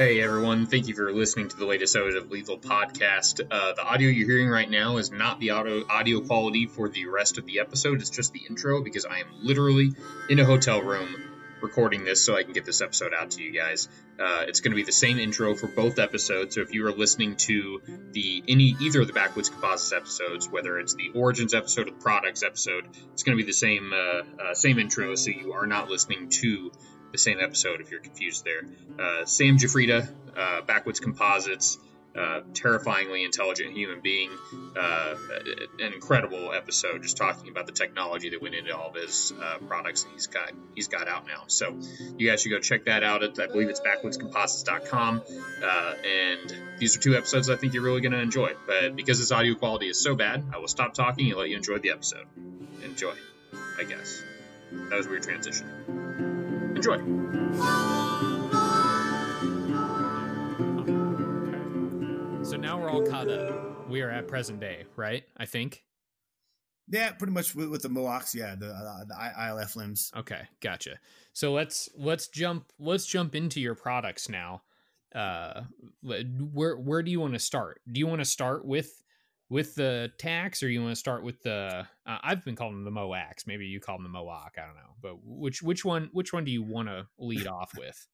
Hey everyone, thank you for listening to the latest episode of Lethal Podcast. Uh, the audio you're hearing right now is not the audio, audio quality for the rest of the episode, it's just the intro because I am literally in a hotel room recording this so I can get this episode out to you guys. Uh, it's going to be the same intro for both episodes, so if you are listening to the any either of the Backwoods Composites episodes, whether it's the Origins episode or the Products episode, it's going to be the same uh, uh, same intro, so you are not listening to the same episode if you're confused there. Uh, Sam Jafrida, uh, Backwoods Composites, uh, terrifyingly intelligent human being. Uh, an incredible episode, just talking about the technology that went into all of his uh, products that he's got he's got out now. So you guys should go check that out. At I believe it's backwoodscomposites.com. Uh, and these are two episodes I think you're really going to enjoy. But because this audio quality is so bad, I will stop talking and let you enjoy the episode. Enjoy, I guess. That was a weird transition. Enjoy. So now we're all caught up. We are at present day, right? I think. Yeah, pretty much with, with the Mohawks. Yeah, the, uh, the ILF limbs. Okay, gotcha. So let's let's jump let's jump into your products now. Uh, where where do you want to start? Do you want to start with with the tax, or you want to start with the? Uh, I've been calling them the Moax. Maybe you call them the Mohawk. I don't know, but which which one which one do you want to lead off with?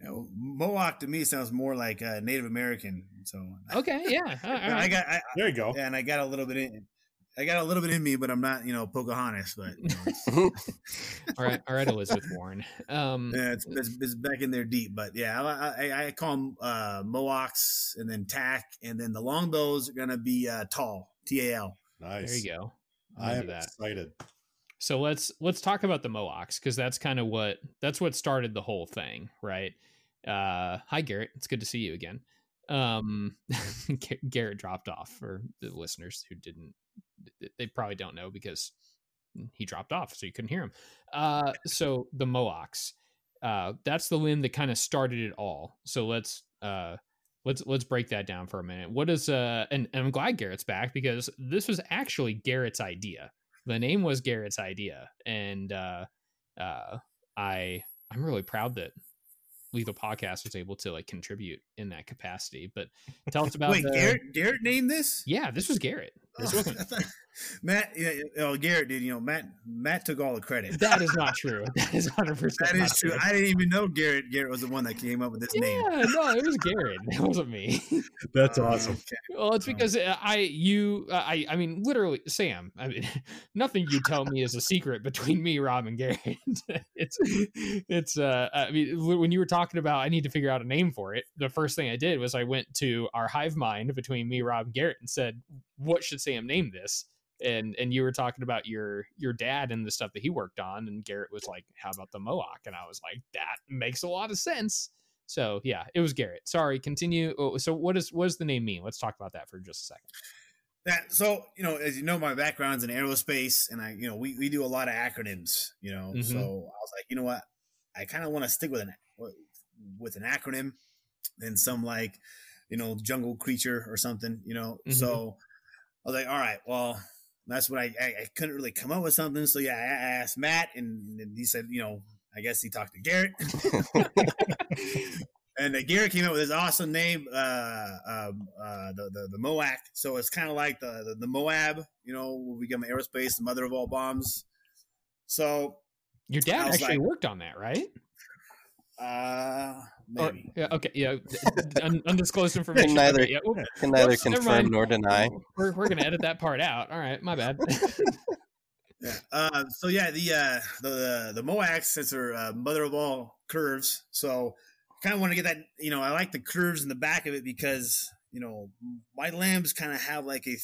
You know, Mohawk to me sounds more like uh, Native American. So okay, yeah, I got I, there. You go. And I got a little bit in. I got a little bit in me, but I'm not, you know, Pocahontas. But you know, all right, all right, Elizabeth Warren. Um, yeah, it's, it's, it's, back in there deep, but yeah, I, I, I call them uh, Mohawks, and then tack, and then the longbows are gonna be uh, tall, T A L. Nice. There you go. I am that. excited. So let's let's talk about the Mohawks because that's kind of what that's what started the whole thing, right? Uh, hi Garrett, it's good to see you again. Um, Garrett dropped off for the listeners who didn't they probably don't know because he dropped off, so you couldn't hear him. Uh, so the Mohawks, uh, that's the limb that kind of started it all. So let's uh, let's let's break that down for a minute. What is uh, and, and I'm glad Garrett's back because this was actually Garrett's idea. The name was Garrett's idea, and uh, uh, I I'm really proud that Lethal Podcast was able to like contribute in that capacity. But tell us about Wait, the... Garrett. Garrett named this. Yeah, this was Garrett. This oh, wasn't Matt. Yeah, oh, Garrett did. You know, Matt. Matt took all the credit. That is not true. That is hundred percent. That is true. true. I didn't even know Garrett. Garrett was the one that came up with this yeah, name. Yeah, no, it was Garrett. It wasn't me. That's uh, awesome. Okay. Well, it's because uh, I, you, uh, I, I mean, literally, Sam. I mean, nothing you tell me is a secret between me, Rob, and Garrett. it's, it's. uh I mean, when you were talking about, I need to figure out a name for it. The first thing I did was I went to our hive mind between me, Rob, and Garrett, and said, "What should Sam name this?" and and you were talking about your your dad and the stuff that he worked on and garrett was like how about the mohawk? And i was like that makes a lot of sense. So yeah it was garrett. Sorry continue. Oh, so what is what does the name mean? Let's talk about that for just a second. That so you know as you know my background's in aerospace and i you know we, we do a lot of acronyms you know? Mm-hmm. so i was like you know what? I kind of want to stick with an with an acronym than some like you know jungle creature or something you know? Mm-hmm. so i was like all right well that's what I, I, I couldn't really come up with something. So yeah, I, asked Matt, and, and, he said, you know, I guess he talked to Garrett, and uh, Garrett came up with this awesome name, uh, um, uh, the, the the Moac. So it's kind of like the, the, the Moab, you know, we get aerospace, the mother of all bombs. So your dad actually like, worked on that, right? Uh, maybe. Or, yeah. Okay. Yeah. undisclosed information. Can neither, okay, yeah. can neither confirm nor deny. We're, we're gonna edit that part out. All right. My bad. yeah. Uh, so yeah, the uh, the the Moax since they're uh, mother of all curves. So kind of want to get that. You know, I like the curves in the back of it because you know my limbs kind of have like a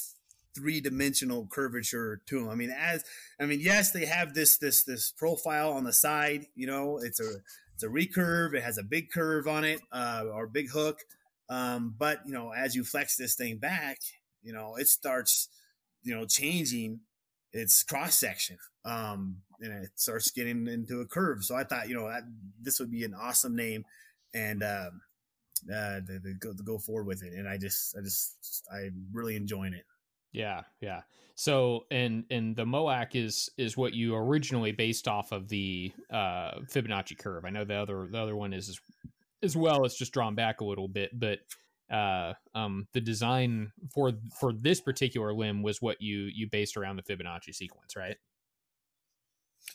three dimensional curvature to them. I mean, as I mean, yes, they have this this this profile on the side. You know, it's a it's a recurve. It has a big curve on it, uh, or big hook. Um, but you know, as you flex this thing back, you know, it starts, you know, changing its cross section, um, and it starts getting into a curve. So I thought, you know, that, this would be an awesome name, and um, uh, to, to, go, to go forward with it. And I just, I just, I'm really enjoying it. Yeah, yeah. So and and the MOAC is is what you originally based off of the uh, Fibonacci curve. I know the other the other one is as well. It's just drawn back a little bit, but uh, um, the design for for this particular limb was what you you based around the Fibonacci sequence, right?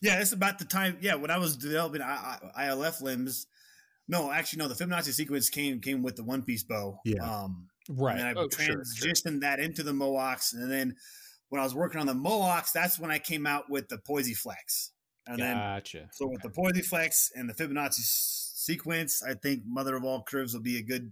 Yeah, it's about the time. Yeah, when I was developing I, I, ILF limbs, no, actually, no. The Fibonacci sequence came came with the one piece bow. Yeah. Um, right. And I oh, transitioned sure, sure. that into the Mohawks, and then when I was working on the Mohawks, that's when I came out with the Poisey Flex. And gotcha. then, so with the Poisey Flex and the Fibonacci sequence, I think Mother of All Curves will be a good,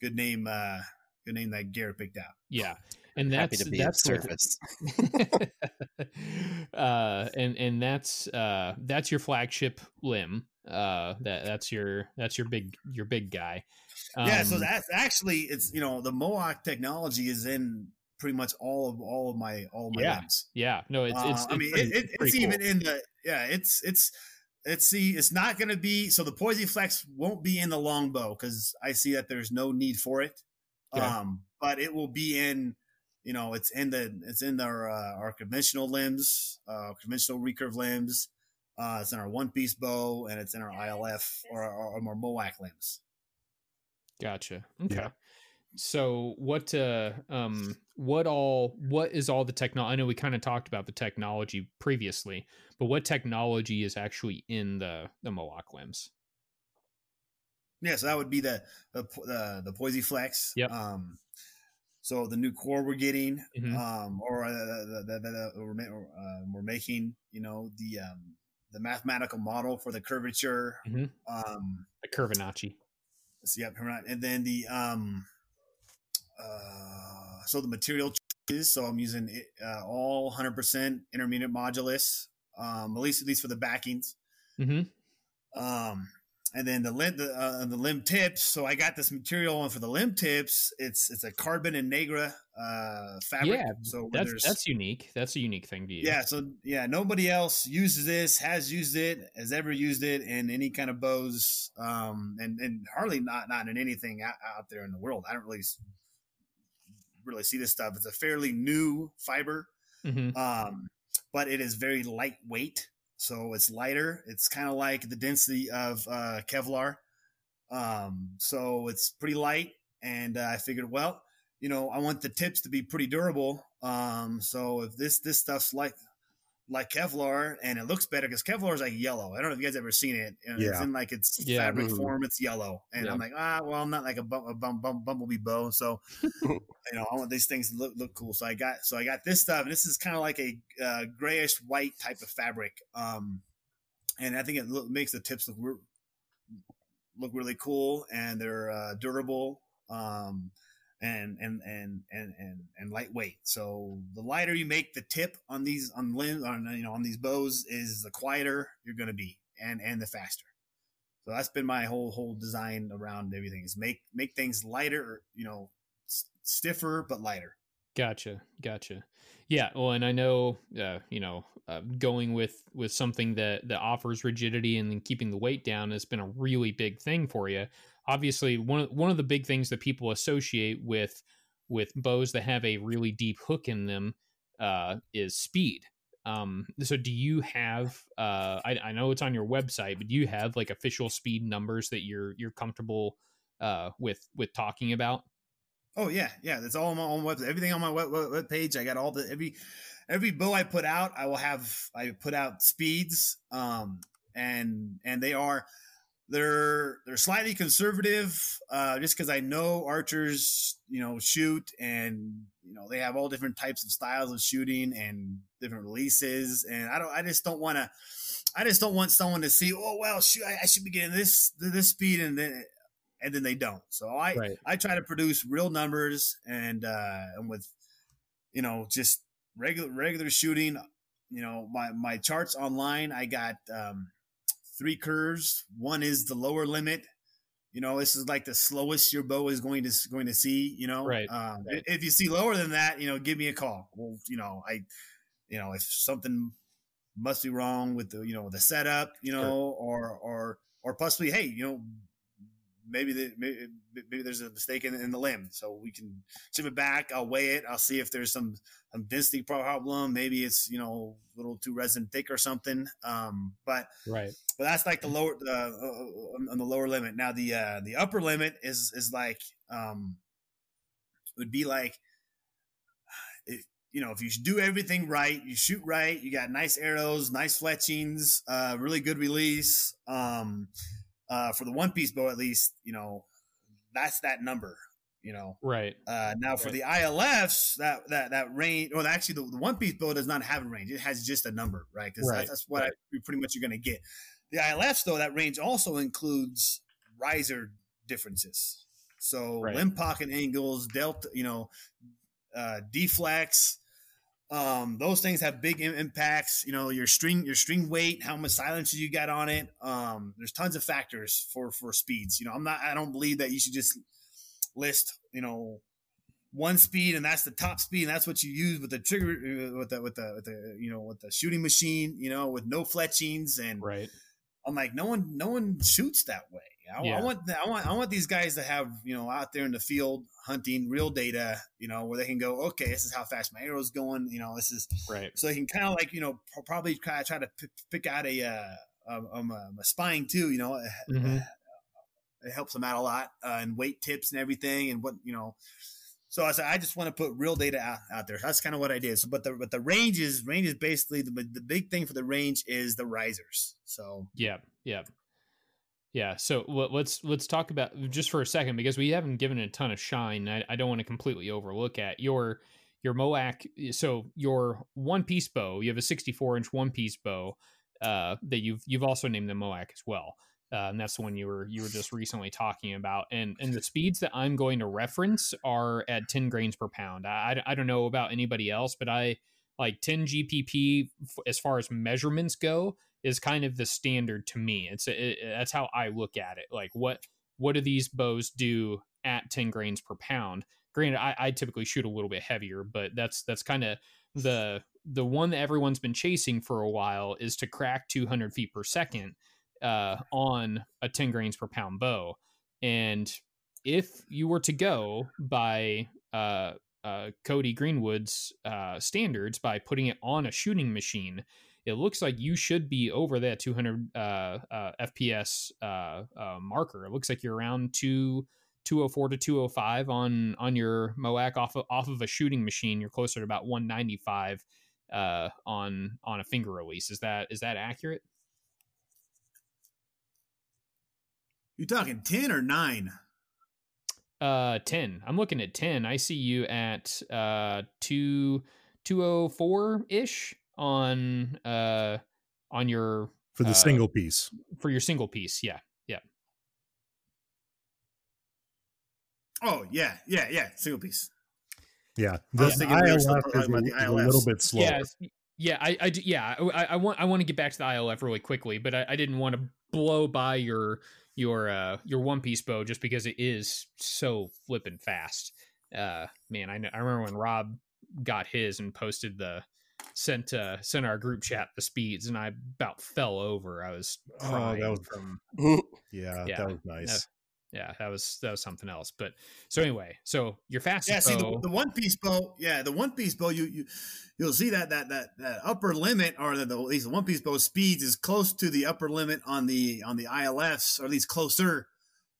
good name. Uh, good name that Garrett picked out. Yeah, and that's Happy to be that's of service. uh, and and that's uh, that's your flagship limb. Uh, that that's your that's your big your big guy. Um, yeah, so that's actually it's you know the Mohawk technology is in pretty much all of all of my all of my yeah. limbs. Yeah, no, it's, it's, uh, I mean, pretty, it, it, it's cool. even in the yeah, it's it's it's see, it's not going to be so the Poisey Flex won't be in the longbow because I see that there's no need for it. Yeah. Um, but it will be in, you know, it's in the it's in our uh, our conventional limbs, uh, conventional recurve limbs. Uh, it's in our one piece bow and it's in our ILF or our, our more Mohawk limbs. Gotcha. Okay. Yeah. So what uh um what all what is all the technology I know we kind of talked about the technology previously, but what technology is actually in the the Mohawk limbs? Yeah, so that would be the the the, the Poisey Flex. Yep. Um so the new core we're getting mm-hmm. um or uh, the, the, the, the we're, uh, we're making, you know, the um the mathematical model for the curvature mm-hmm. um the Curvinacci. So, yep, and then the um uh, so the material choices. So I'm using uh, all 100% intermediate modulus, um, at least at least for the backings. Mm-hmm. Um, and then the limb, the, uh, the limb tips. So I got this material, and for the limb tips, it's it's a carbon Innegra uh, fabric. Yeah, so that's that's unique. That's a unique thing to use. Yeah, so yeah, nobody else uses this, has used it, has ever used it in any kind of bows, um, and and hardly not not in anything out, out there in the world. I don't really really see this stuff. It's a fairly new fiber, mm-hmm. um, but it is very lightweight. So it's lighter. It's kind of like the density of uh, Kevlar. Um, so it's pretty light. And uh, I figured, well, you know, I want the tips to be pretty durable. Um, so if this this stuff's like like Kevlar and it looks better because Kevlar is like yellow. I don't know if you guys ever seen it. And yeah. It's in like its yeah. fabric mm-hmm. form. It's yellow, and yeah. I'm like, ah, well, I'm not like a, bum, a bum, bum, bumblebee bow, so you know, I want these things to look look cool. So I got so I got this stuff, and this is kind of like a uh, grayish white type of fabric. Um, and I think it look, makes the tips look look really cool, and they're uh, durable. Um, and and and and and and lightweight. So the lighter you make the tip on these on limbs on you know on these bows is the quieter you're going to be, and and the faster. So that's been my whole whole design around everything is make make things lighter, you know, s- stiffer but lighter. Gotcha, gotcha. Yeah, well, and I know, uh, you know, uh, going with with something that that offers rigidity and then keeping the weight down has been a really big thing for you obviously one of, one of the big things that people associate with with bows that have a really deep hook in them uh, is speed. Um, so do you have uh, I, I, know it's on your website, but do you have like official speed numbers that you're you're comfortable uh, with with talking about? Oh yeah, yeah. That's all on my own website. Everything on my web, web page. I got all the every every bow I put out. I will have I put out speeds, um, and and they are they're they're slightly conservative, uh, just because I know archers, you know, shoot and you know they have all different types of styles of shooting and different releases, and I don't, I just don't want to, I just don't want someone to see, oh well, shoot, I, I, should be getting this this speed, and then and then they don't. So I right. I try to produce real numbers and uh, and with you know just regular regular shooting. You know my my charts online. I got. Um, three curves. One is the lower limit. You know, this is like the slowest your bow is going to going to see. You know, right. Um, right. If you see lower than that, you know, give me a call. Well, you know, I, you know, if something must be wrong with the you know the setup, you know, sure. or or or possibly, hey, you know, maybe, the, maybe, maybe there's a mistake in, in, the limb. So we can chip it back. I'll weigh it. I'll see if there's some, some density problem. Maybe it's, you know, a little too resin thick or something. Um, but, right. But that's like the lower, uh, on the lower limit. Now the, uh, the upper limit is, is like, um, would be like, it, you know, if you do everything right, you shoot right, you got nice arrows, nice fletchings, uh, really good release. Um, uh, for the one piece bow, at least, you know, that's that number, you know. Right. Uh, now for right. the ILFs, that that that range, well, actually, the, the, one piece bow does not have a range; it has just a number, right? Because right. that's, what right. I, pretty much you're going to get. The ILFs, though, that range also includes riser differences. So right. limb pocket angles, delta, you know, uh, deflex, um, those things have big impacts. You know, your string, your string weight, how much silencer you got on it. Um, there's tons of factors for for speeds. You know, I'm not. I don't believe that you should just list. You know, one speed and that's the top speed and that's what you use with the trigger uh, with the with the with the you know with the shooting machine. You know, with no fletchings and right. I'm like, no one, no one shoots that way. I, yeah. I, want, I want, I want these guys to have, you know, out there in the field hunting real data, you know, where they can go, okay, this is how fast my arrow's going. You know, this is right. So they can kind of like, you know, probably try, try to p- pick out a, uh, um, a, a spine too, you know, mm-hmm. it helps them out a lot uh, and weight tips and everything and what, you know, so I said, I just want to put real data out, out there. That's kind of what I did. So, but the but the range is range is basically the the big thing for the range is the risers. So yeah, yeah, yeah. So let's let's talk about just for a second because we haven't given it a ton of shine. I, I don't want to completely overlook at your your Moac. So your one piece bow, you have a 64 inch one piece bow uh, that you've you've also named the Moac as well. Uh, and that's the one you were you were just recently talking about. And and the speeds that I'm going to reference are at 10 grains per pound. I, I don't know about anybody else, but I like 10 GPP as far as measurements go is kind of the standard to me. It's it, that's how I look at it. Like what what do these bows do at 10 grains per pound? Granted, I, I typically shoot a little bit heavier, but that's that's kind of the the one that everyone's been chasing for a while is to crack 200 feet per second uh, on a 10 grains per pound bow. And if you were to go by uh, uh, Cody Greenwood's uh, standards by putting it on a shooting machine, it looks like you should be over that 200 uh, uh, FPS uh, marker. It looks like you're around two. 204 to 205 on on your Moac off of, off of a shooting machine. You're closer to about 195 uh, on on a finger release. Is that is that accurate? You're talking ten or nine? Uh, ten. I'm looking at ten. I see you at uh two two oh four ish on uh on your for the uh, single piece for your single piece. Yeah, yeah. Oh yeah, yeah, yeah. Single piece. Yeah, the ILF is, a, a little bit slower. Yeah, yeah. I, I yeah. I, I want I want to get back to the ILF really quickly, but I, I didn't want to blow by your your uh your one piece bow just because it is so flipping fast. Uh man, I know, I remember when Rob got his and posted the sent uh sent our group chat the speeds and I about fell over. I was crying oh, that was, from yeah, yeah, that was nice. Uh, yeah, that was that was something else. But so anyway, so your fast yeah. See the, the, one piece bow, yeah, the one piece bow. You you you'll see that that that, that upper limit, or the, the, at least the one piece bow speeds is close to the upper limit on the on the ILFs, or at least closer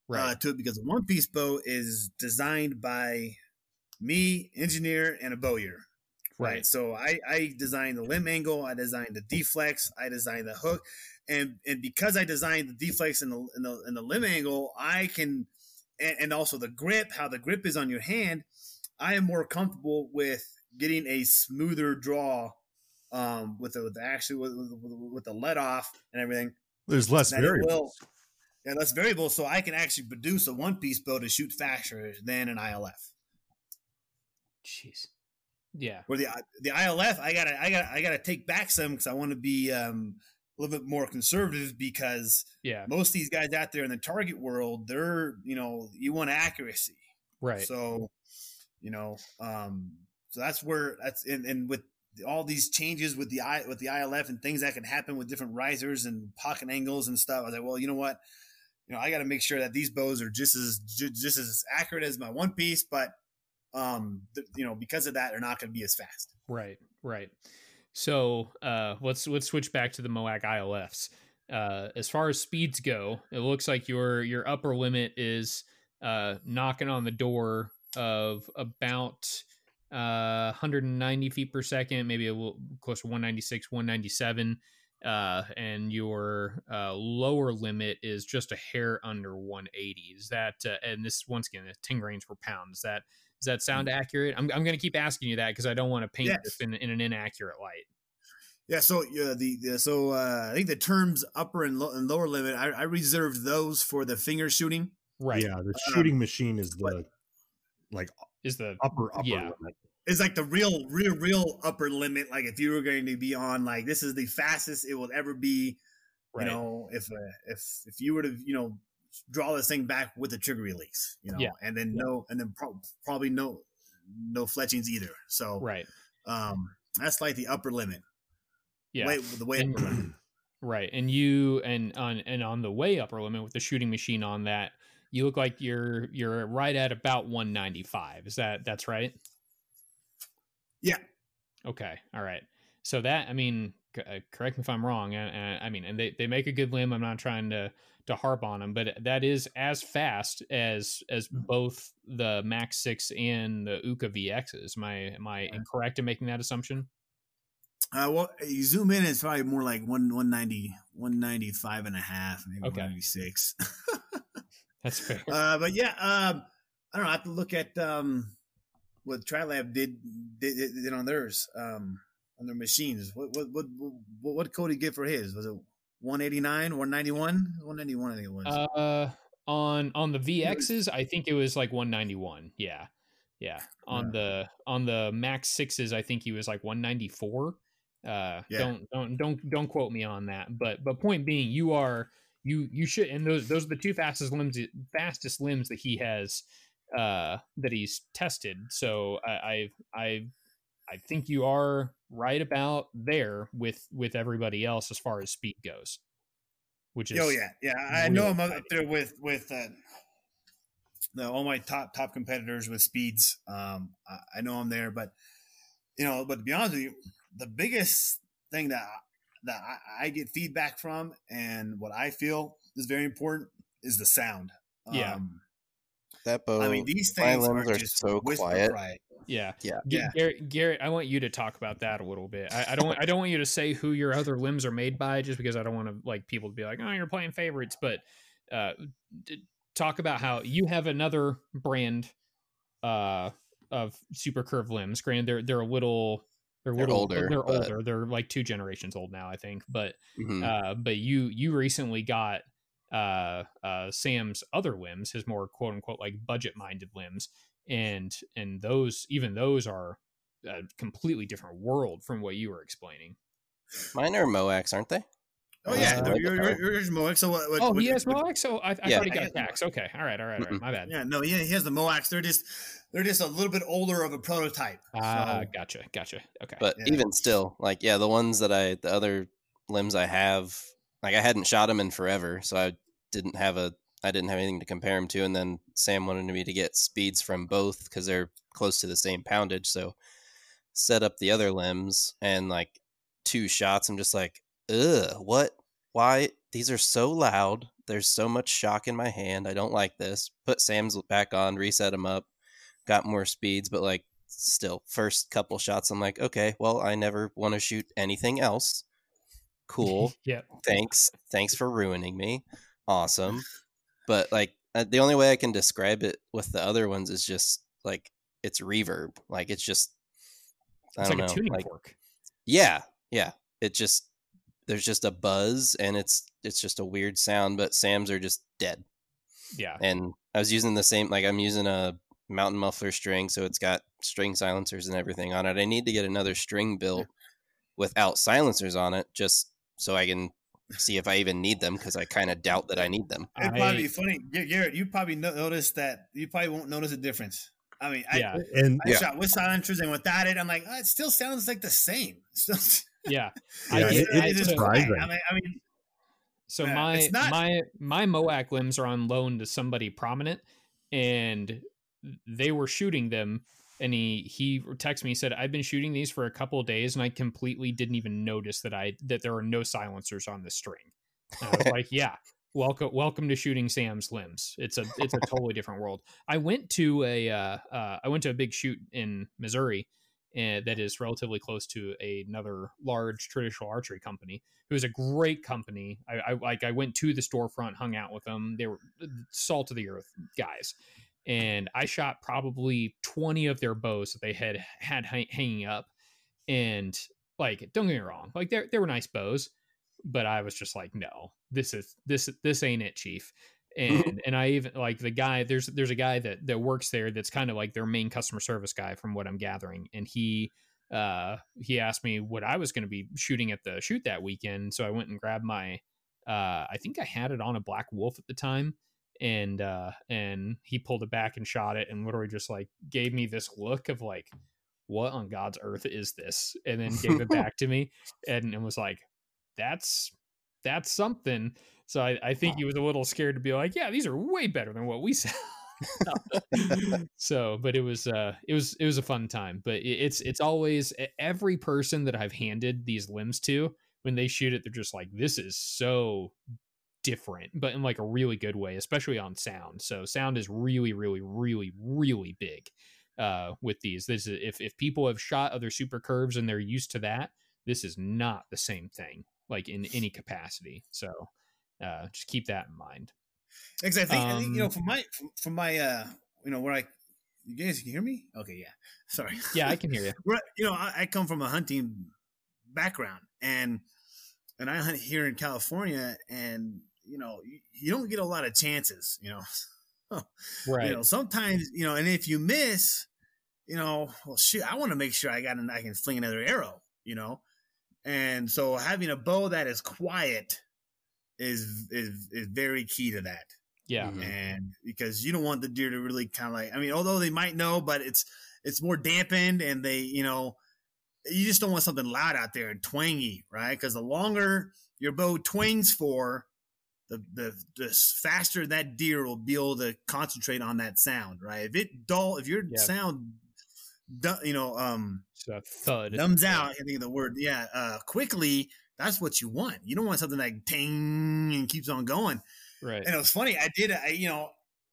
right. uh, to it, because the one piece bow is designed by me, engineer, and a bowyer. Right. right. So I I designed the limb angle, I designed the deflex, I designed the hook, and and because I designed the deflex and the and the, and the limb angle, I can, and, and, also the grip, how the grip is on your hand, I am more comfortable with getting a smoother draw, um, with the, with the actually with, with, with, the let off and everything. There's less variables. Yeah, less variable, so I can actually produce a one piece bow to shoot faster than an ILF. Jeez. Yeah. Where the the ILF, I gotta I gotta I gotta take back some because I want to be um a little bit more conservative because yeah, most of these guys out there in the target world, they're you know you want accuracy, right? So you know, um, so that's where that's and, and with all these changes with the I with the ILF and things that can happen with different risers and pocket angles and stuff. I was like, well, you know what, you know, I got to make sure that these bows are just as just as accurate as my one piece, but um, th- you know, because of that, they're not going to be as fast. Right, right. So uh, let's let's switch back to the Moac ILFs. Uh, as far as speeds go, it looks like your your upper limit is uh, knocking on the door of about uh, 190 feet per second, maybe a little close to 196, 197. Uh, and your uh, lower limit is just a hair under 180. Is that, uh, and this once again, 10 grains per pound. Is that, does that sound mm. accurate? I'm, I'm going to keep asking you that because I don't want to paint yes. this in, in an inaccurate light. Yeah, so uh, the, the so uh, I think the terms upper and, lo- and lower limit I, I reserved those for the finger shooting. Right. Yeah, the shooting um, machine is the like is the upper upper yeah. limit. It's like the real real real upper limit. Like if you were going to be on like this is the fastest it will ever be. Right. You know, if uh, if if you were to you know draw this thing back with the trigger release, you know, yeah. and then yeah. no, and then pro- probably no no fletchings either. So right, um, that's like the upper limit. Yeah, way, the way and, upper limit. Right, and you and on and on the way upper limit with the shooting machine on that, you look like you're you're right at about 195. Is that that's right? Yeah. Okay. All right. So that I mean, correct me if I'm wrong. I, I mean, and they, they make a good limb. I'm not trying to to harp on them, but that is as fast as as mm. both the Max Six and the Uukha VXs. Am I am I incorrect in making that assumption? Uh, well, you zoom in, it's probably more like one 190, 195 and a half, maybe okay. 196. That's fair. Uh, but yeah, um, I don't know. I have to look at um, what TriLab did, did, did on theirs um, on their machines. What what what what, what code get for his? Was it 189, 191, 191? I think it was. Uh, on on the VXs, I think it was like 191. Yeah, yeah. On yeah. the on the Max sixes, I think he was like 194. Uh, yeah. don't don't don't don't quote me on that. But but point being, you are you you should and those those are the two fastest limbs fastest limbs that he has uh that he's tested so i i i, I think you are right about there with with everybody else as far as speed goes which is oh yeah yeah i know i'm up there with with uh the, all my top top competitors with speeds um I, I know i'm there but you know but to be honest with you the biggest thing that that I, I, get feedback from and what I feel is very important is the sound. Yeah. Um, that bow. I mean, these things are, are so quiet. Yeah, yeah, yeah. Garrett, Garrett, I want you to talk about that a little bit. I, I don't, I don't want you to say who your other limbs are made by, just because I don't want to like people to be like, oh, you're playing favorites. But uh, talk about how you have another brand uh, of super curved limbs. Granted, they're they're a little they're, they're little, older. They're but... older. They're like two generations old now, I think. But mm-hmm. uh, but you you recently got uh, uh, Sam's other limbs, his more quote unquote like budget minded limbs, and and those even those are a completely different world from what you were explaining. Mine are Moax, aren't they? Oh yeah, uh, you're, you're, you're Moax. So what, what, oh, what, he has Moax. So I, I yeah. thought he got Tax. Okay, all right, all right, all right. My bad. Yeah, no, yeah, he has the Moax. They're just they're just a little bit older of a prototype. Ah, uh, gotcha, gotcha. Okay, but yeah. even still, like, yeah, the ones that I, the other limbs I have, like, I hadn't shot them in forever, so I didn't have a, I didn't have anything to compare him to. And then Sam wanted me to get speeds from both because they're close to the same poundage. So set up the other limbs and like two shots. I'm just like, ugh, what? why these are so loud. There's so much shock in my hand. I don't like this. Put Sam's back on, reset him up, got more speeds, but like still, first couple shots, I'm like, okay, well, I never want to shoot anything else. Cool. yeah. Thanks. Thanks for ruining me. Awesome. But like uh, the only way I can describe it with the other ones is just like it's reverb. Like it's just I it's don't like know. like, fork. Yeah, yeah. It just there's just a buzz and it's it's just a weird sound but sam's are just dead yeah and i was using the same like i'm using a mountain muffler string so it's got string silencers and everything on it i need to get another string built without silencers on it just so i can see if i even need them because i kind of doubt that i need them it'd probably be funny garrett you probably notice that you probably won't notice a difference I mean, yeah. I, and I yeah. shot with silencers and without it. I'm like, oh, it still sounds like the same. Still, yeah, I, it, it's surprising. I mean, I mean, So Yeah, my not- my my Moac limbs are on loan to somebody prominent, and they were shooting them. And he he texted me he said I've been shooting these for a couple of days and I completely didn't even notice that I that there are no silencers on the string. And I was like, yeah, welcome welcome to shooting Sam's limbs. It's a it's a totally different world. I went to a uh, uh, I went to a big shoot in Missouri, and that is relatively close to another large traditional archery company. It was a great company. I, I like I went to the storefront, hung out with them. They were salt of the earth guys, and I shot probably twenty of their bows that they had had hang- hanging up. And like, don't get me wrong, like they they were nice bows, but I was just like, no, this is this this ain't it, chief. And and I even like the guy. There's there's a guy that that works there that's kind of like their main customer service guy, from what I'm gathering, and he uh he asked me what I was going to be shooting at the shoot that weekend. So I went and grabbed my uh I think I had it on a black wolf at the time and uh and he pulled it back and shot it and literally just like gave me this look of like what on God's earth is this? And then gave it back to me and, and was like, that's that's something. So I, I think he was a little scared to be like, yeah, these are way better than what we said. so, but it was uh it was it was a fun time. But it's it's always every person that I've handed these limbs to when they shoot it, they're just like, this is so different, but in like a really good way, especially on sound. So sound is really, really, really, really big uh, with these. This is if if people have shot other super curves and they're used to that, this is not the same thing, like in any capacity. So uh, just keep that in mind. Exactly. Think, I think you know, Um, from my from, my uh, you know, where I, you guys can hear me? Okay, yeah. Sorry. Yeah, I can hear you. Where, you know, I, I come from a hunting background, and and I hunt here in California, and you know, you, you don't get a lot of chances. You know, Right. you know, sometimes you know, and if you miss, you know, well, shoot, I want to make sure I got an, I can fling another arrow. You know, and so having a bow that is quiet is is is very key to that yeah. Mhm. and because you don't want the deer to really kind of like i mean although they might know but it's it's more dampened and they you know you just don't want something loud out there and twangy right because the longer your bow twangs for the, the the faster that deer will be able to concentrate on that sound right if it dull if your Yeah. sound you know um thud. numbs out. I think of the word, yeah, uh, quickly. That's what you want. You don't want something like ting and keeps on going. Right. And it was funny. I did, I, you know,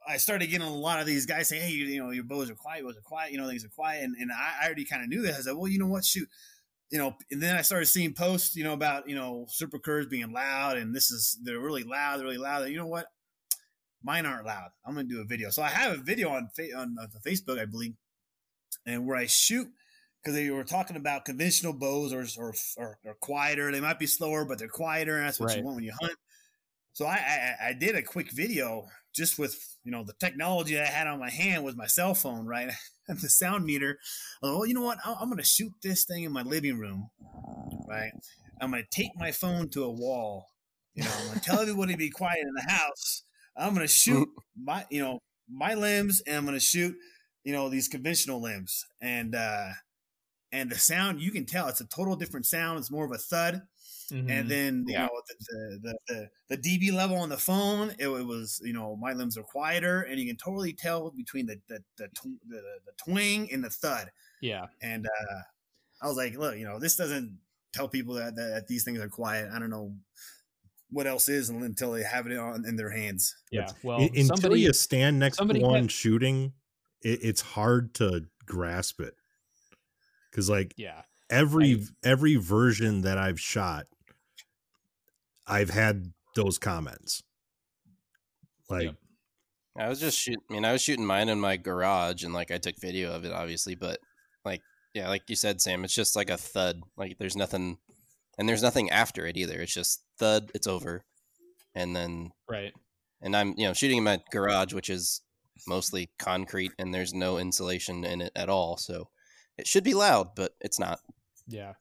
I started getting a lot of these guys saying, "Hey, you, you know, your bows are quiet, bows are quiet, you know, things are quiet." And, and I, I already kind of knew that. I said, "Well, you know what? Shoot, you know." And then I started seeing posts, you know, about you know super curves being loud, and this is they're really loud, they're really loud. You know what? Mine aren't loud. I'm gonna do a video. So I have a video on fa- on uh, Facebook, I believe, and where I shoot because they were talking about conventional bows or, or or or quieter. They might be slower, but they're quieter, and that's what Right. you want when you hunt. So I, I I did a quick video just with you know the technology I had on my hand was my cell phone, right? And the sound meter. I was like, well, you know what? I'm, I'm going to shoot this thing in my living room, right? I'm going to take my phone to a wall. You know, I'm going to tell everybody to be quiet in the house. I'm going to shoot my you know my limbs, and I'm going to shoot you know these conventional limbs, and uh and the sound you can tell it's a total different sound. It's more of a thud Mhm. and then you Yeah. know the, the the the dB level on the phone, it, it was you know my limbs are quieter, and you can totally tell between the the the, tw- the, the twang and the thud. yeah. And uh, I was like, look, you know, this doesn't tell people that, that, that these things are quiet. I don't know what else is until they have it on in their hands. Yeah. Well, Un- until somebody, you stand next to one had- shooting, it, it's hard to grasp it. Because like yeah. every I- every version that I've shot, I've had those comments. Like Yep. I was just shooting. I mean, I was shooting mine in my garage, and like I took video of it, obviously. But like, yeah, like you said, Sam, it's just like a thud. Like there's nothing, and there's nothing after it either. It's just thud. It's over, and then Right. and I'm you know shooting in my garage, which is mostly concrete, and there's no insulation in it at all. So it should be loud, but it's not. Yeah.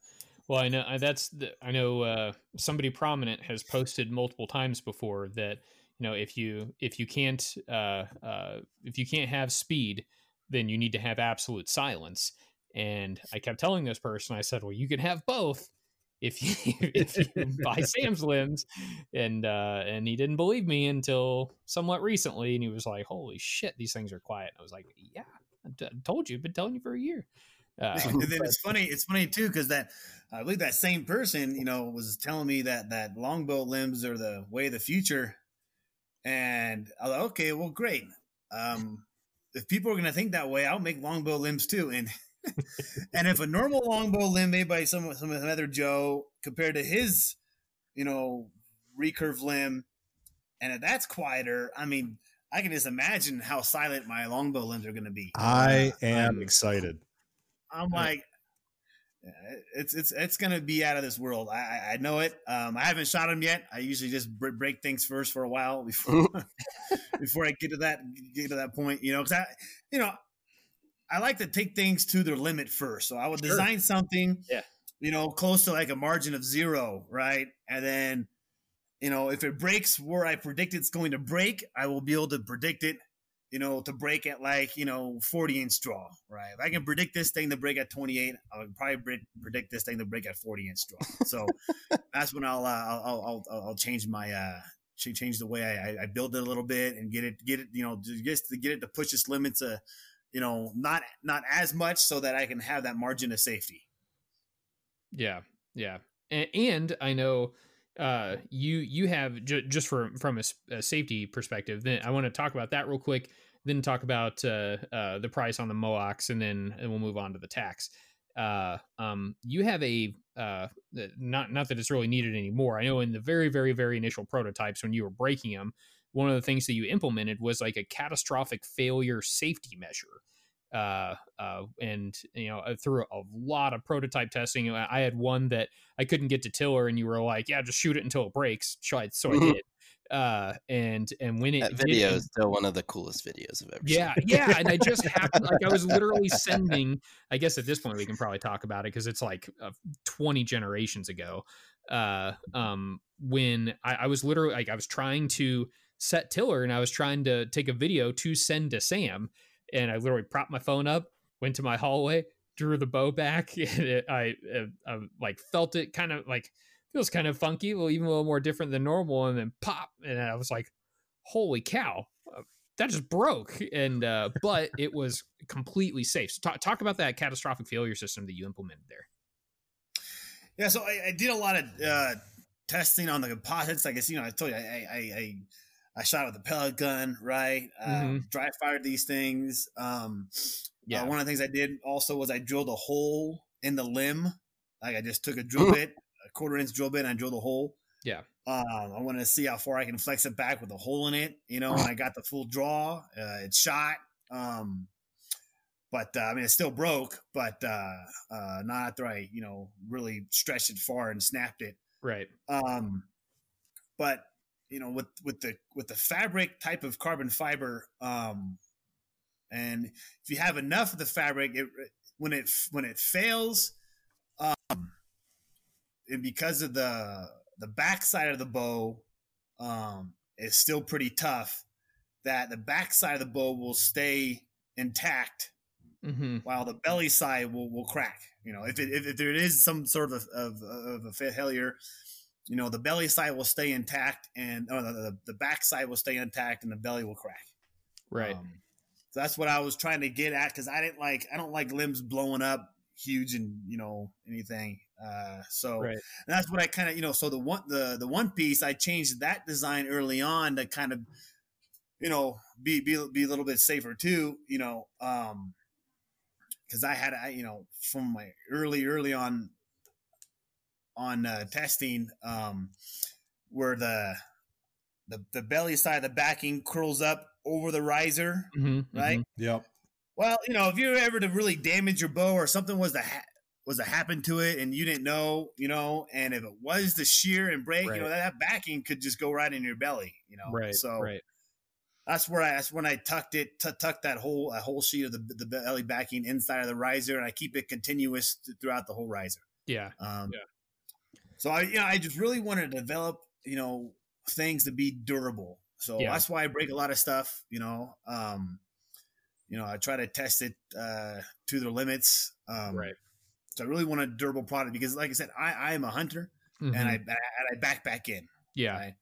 Well, I know I- that's the, I know uh, somebody prominent has posted multiple times before that you know if you if you can't uh, uh, if you can't have speed, then you need to have absolute silence. And I kept telling this person, I said, well, you can have both. if you if you buy Sam's limbs, and uh, and he didn't believe me until somewhat recently, and he was like, "Holy shit, these things are quiet." And I was like, "Yeah, I t- told you, I've been telling you for a year." Uh, and then it's funny. It's funny too because that I believe that same person, you know, was telling me that that longbow limbs are the way of the future, and I was like, okay, well, great. Um, if people are going to think that way, I'll make longbow limbs too. And and if a normal longbow limb made by some some other Joe compared to his, you know, recurve limb, and if that's quieter, I mean, I can just imagine how silent my longbow limbs are going to be. I am excited. I'm like, it's it's it's gonna be out of this world. I I know it. Um, I haven't shot him yet. I usually just break things first for a while before before I get to that get to that point. You know, because I you know I like to take things to their limit first. So I would sure. design something, yeah, you know, close to like a margin of zero, right, and then you know if it breaks where I predict it's going to break, I will be able to predict it you know, to break at like, you know, 40 inch draw, right? If I can predict this thing to break at 28, I would probably predict this thing to break at 40 inch draw. So that's when I'll, uh, I'll, I'll, I'll, change my, uh, change the way I, I build it a little bit and get it, get it, you know, just to get it to push its limits, uh, you know, not, not as much so that I can have that margin of safety. Yeah. Yeah. And, and I know, uh, you you have ju- just from from a, a, safety perspective. Then I want to talk about that real quick. Then talk about uh, uh, the price on the Moax, and then and we'll move on to the tax. Uh, um, you have a uh, not not that it's really needed anymore. I know in the very very very initial prototypes when you were breaking them, one of the things that you implemented was like a catastrophic failure safety measure uh, uh, and you know through a lot of prototype testing i had one that i couldn't get to tiller and you were like yeah just shoot it until it breaks so i, so I did uh and and when it that video is still one of the coolest videos i've ever yeah seen. yeah and i just happened like i was literally sending i guess at this point we can probably talk about it because it's like uh, 20 generations ago uh um when I, I was literally like i was trying to set tiller and i was trying to take a video to send to sam and I literally propped my phone up, went to my hallway, drew the bow back, and it, I, I, I, like felt it kind of like feels kind of funky, well, even a little more different than normal, and then pop, and I was like, "Holy cow!" Uh, that just broke, and uh, but it was completely safe. So talk, talk about that catastrophic failure system that you implemented there. Yeah, so I, I did a lot of uh, testing on the composites. I guess you know I told you I, I, I I shot with a pellet gun, right? Uh, mm-hmm. dry fired these things. Um, yeah. Uh, one of the things I did also was I drilled a hole in the limb. Like I just took a drill bit, a quarter inch drill bit, and I drilled a hole. Yeah. Um, I wanted to see how far I can flex it back with a hole in it. You know, and I got the full draw. Uh, it shot. Um, but uh, I mean, it still broke, but uh, uh, not after I, you know, really stretched it far and snapped it. Right. Um, but you know with with the with the fabric type of carbon fiber um and if you have enough of the fabric it when it when it fails um and because of the the backside of the bow um is still pretty tough that the backside of the bow will stay intact mm-hmm. while the belly side will will crack you know if it if, if there is some sort of of, of a failure you know the belly side will stay intact and or the, the, back side will stay intact and the belly will crack. Right. Um, so that's what i was trying to get at because i didn't like i don't like limbs blowing up huge and you know anything. Uh so right. that's what i kind of you know so the one the the one piece i changed that design early on to kind of you know be be, be a little bit safer too you know um because i had I, you know from my early early on on uh, testing um, where the, the the belly side of the backing curls up over the riser, mm-hmm, right? Mm-hmm. Yep. Well, you know, if you were ever to really damage your bow or something was to ha- was to happen to it and you didn't know, you know, and if it was to shear and break, right. you know, that, that, backing could just go right in your belly, you know. Right. So right. that's where I that's when I tucked it, t- tucked that whole a whole sheet of the the belly backing inside of the riser, and I keep it continuous throughout the whole riser. Yeah. Um, yeah. So I, you know, I just really want to develop, you know, things to be durable. So yeah. that's why I break a lot of stuff. You know, um, you know, I try to test it uh, to their limits. Um, right. So I really want a durable product because, like I said, I, I am a hunter Mhm. and I and I back back in. yeah. right?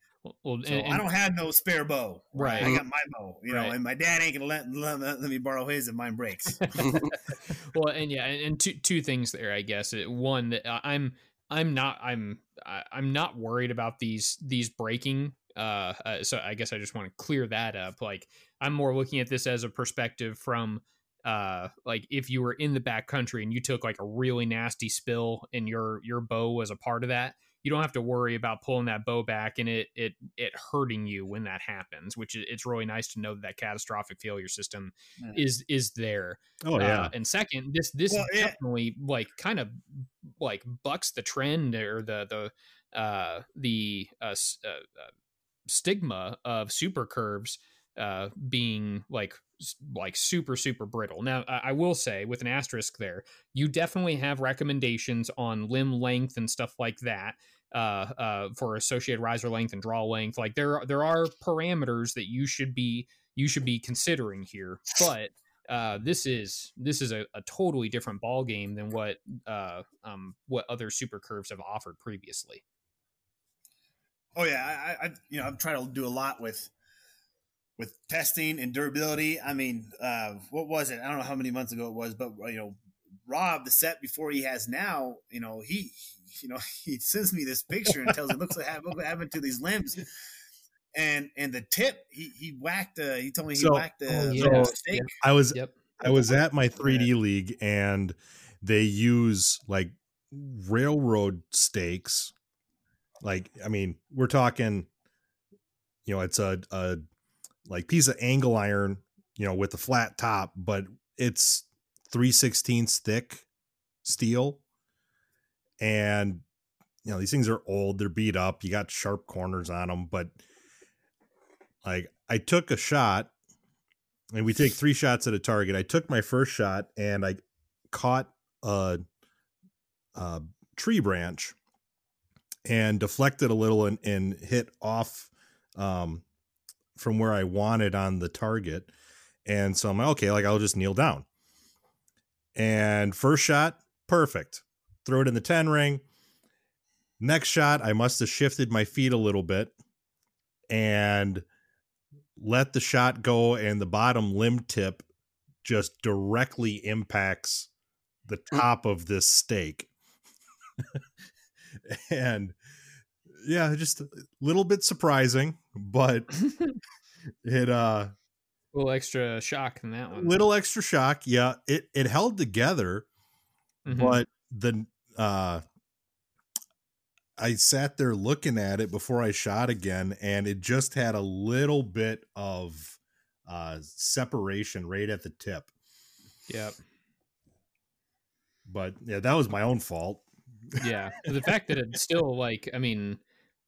Well, So and- I don't have no spare bow. Right. I got my bow, you know, Right. and my dad ain't gonna let, let, let me borrow his if mine breaks. well and yeah and, and two two things there i guess Uh, one that i'm i'm not i'm i'm not worried about these these breaking uh, uh so i guess i just want to clear that up like i'm more looking at this as a perspective from uh like if you were in the back country and you took like a really nasty spill and your your bow was a part of that you don't have to worry about pulling that bow back and it it it hurting you when that happens which is, it's really nice to know that, that catastrophic failure system Yeah. is is there Oh yeah. uh, and second, this this Well, yeah. definitely like kind of like bucks the trend or the the uh, the uh, uh, uh, stigma of super curves uh, being like like super super brittle. Now, I, I will say with an asterisk there, you definitely have recommendations on limb length and stuff like that. Uh, uh, for associated riser length and draw length, like there there are parameters that you should be you should be considering here, but uh, this is this is a, a totally different ball game than what uh, um, what other super curves have offered previously. Oh yeah, I, I you know I've tried to do a lot with with testing and durability. I mean, uh, what was it? I don't know how many months ago it was, but you know, Rob, the set before he has now, you know, he you know he sends me this picture and tells me, "Looks like what happened to these limbs." And and the tip, he he whacked. Uh, he told me he So- whacked the, Oh, the yeah. I was Yep. I was at my 3D league and they use like railroad stakes. Like, I mean, we're talking, you know, it's a, a like piece of angle iron, you know, with a flat top, but it's 3 16ths thick steel. And, you know, these things are old, they're beat up, you got sharp corners on them, but like I took a shot and we take three shots at a target. I took my first shot and I caught a, a tree branch and deflected a little and, and hit off um, from where I wanted on the target. And so I'm like, okay, like I'll just kneel down. And first shot, perfect. Throw it in the 10 ring. Next shot, I must have shifted my feet a little bit and let the shot go and the bottom limb tip just directly impacts the top of this stake. and yeah, just a little bit surprising, but it uh a little extra shock in that one. little extra shock. Yeah, it it held together, Mhm. but the uh I sat there looking at it before I shot again, and it just had a little bit of uh separation right at the tip. Yep. But yeah, that was my own fault. Yeah. the fact that it still like I mean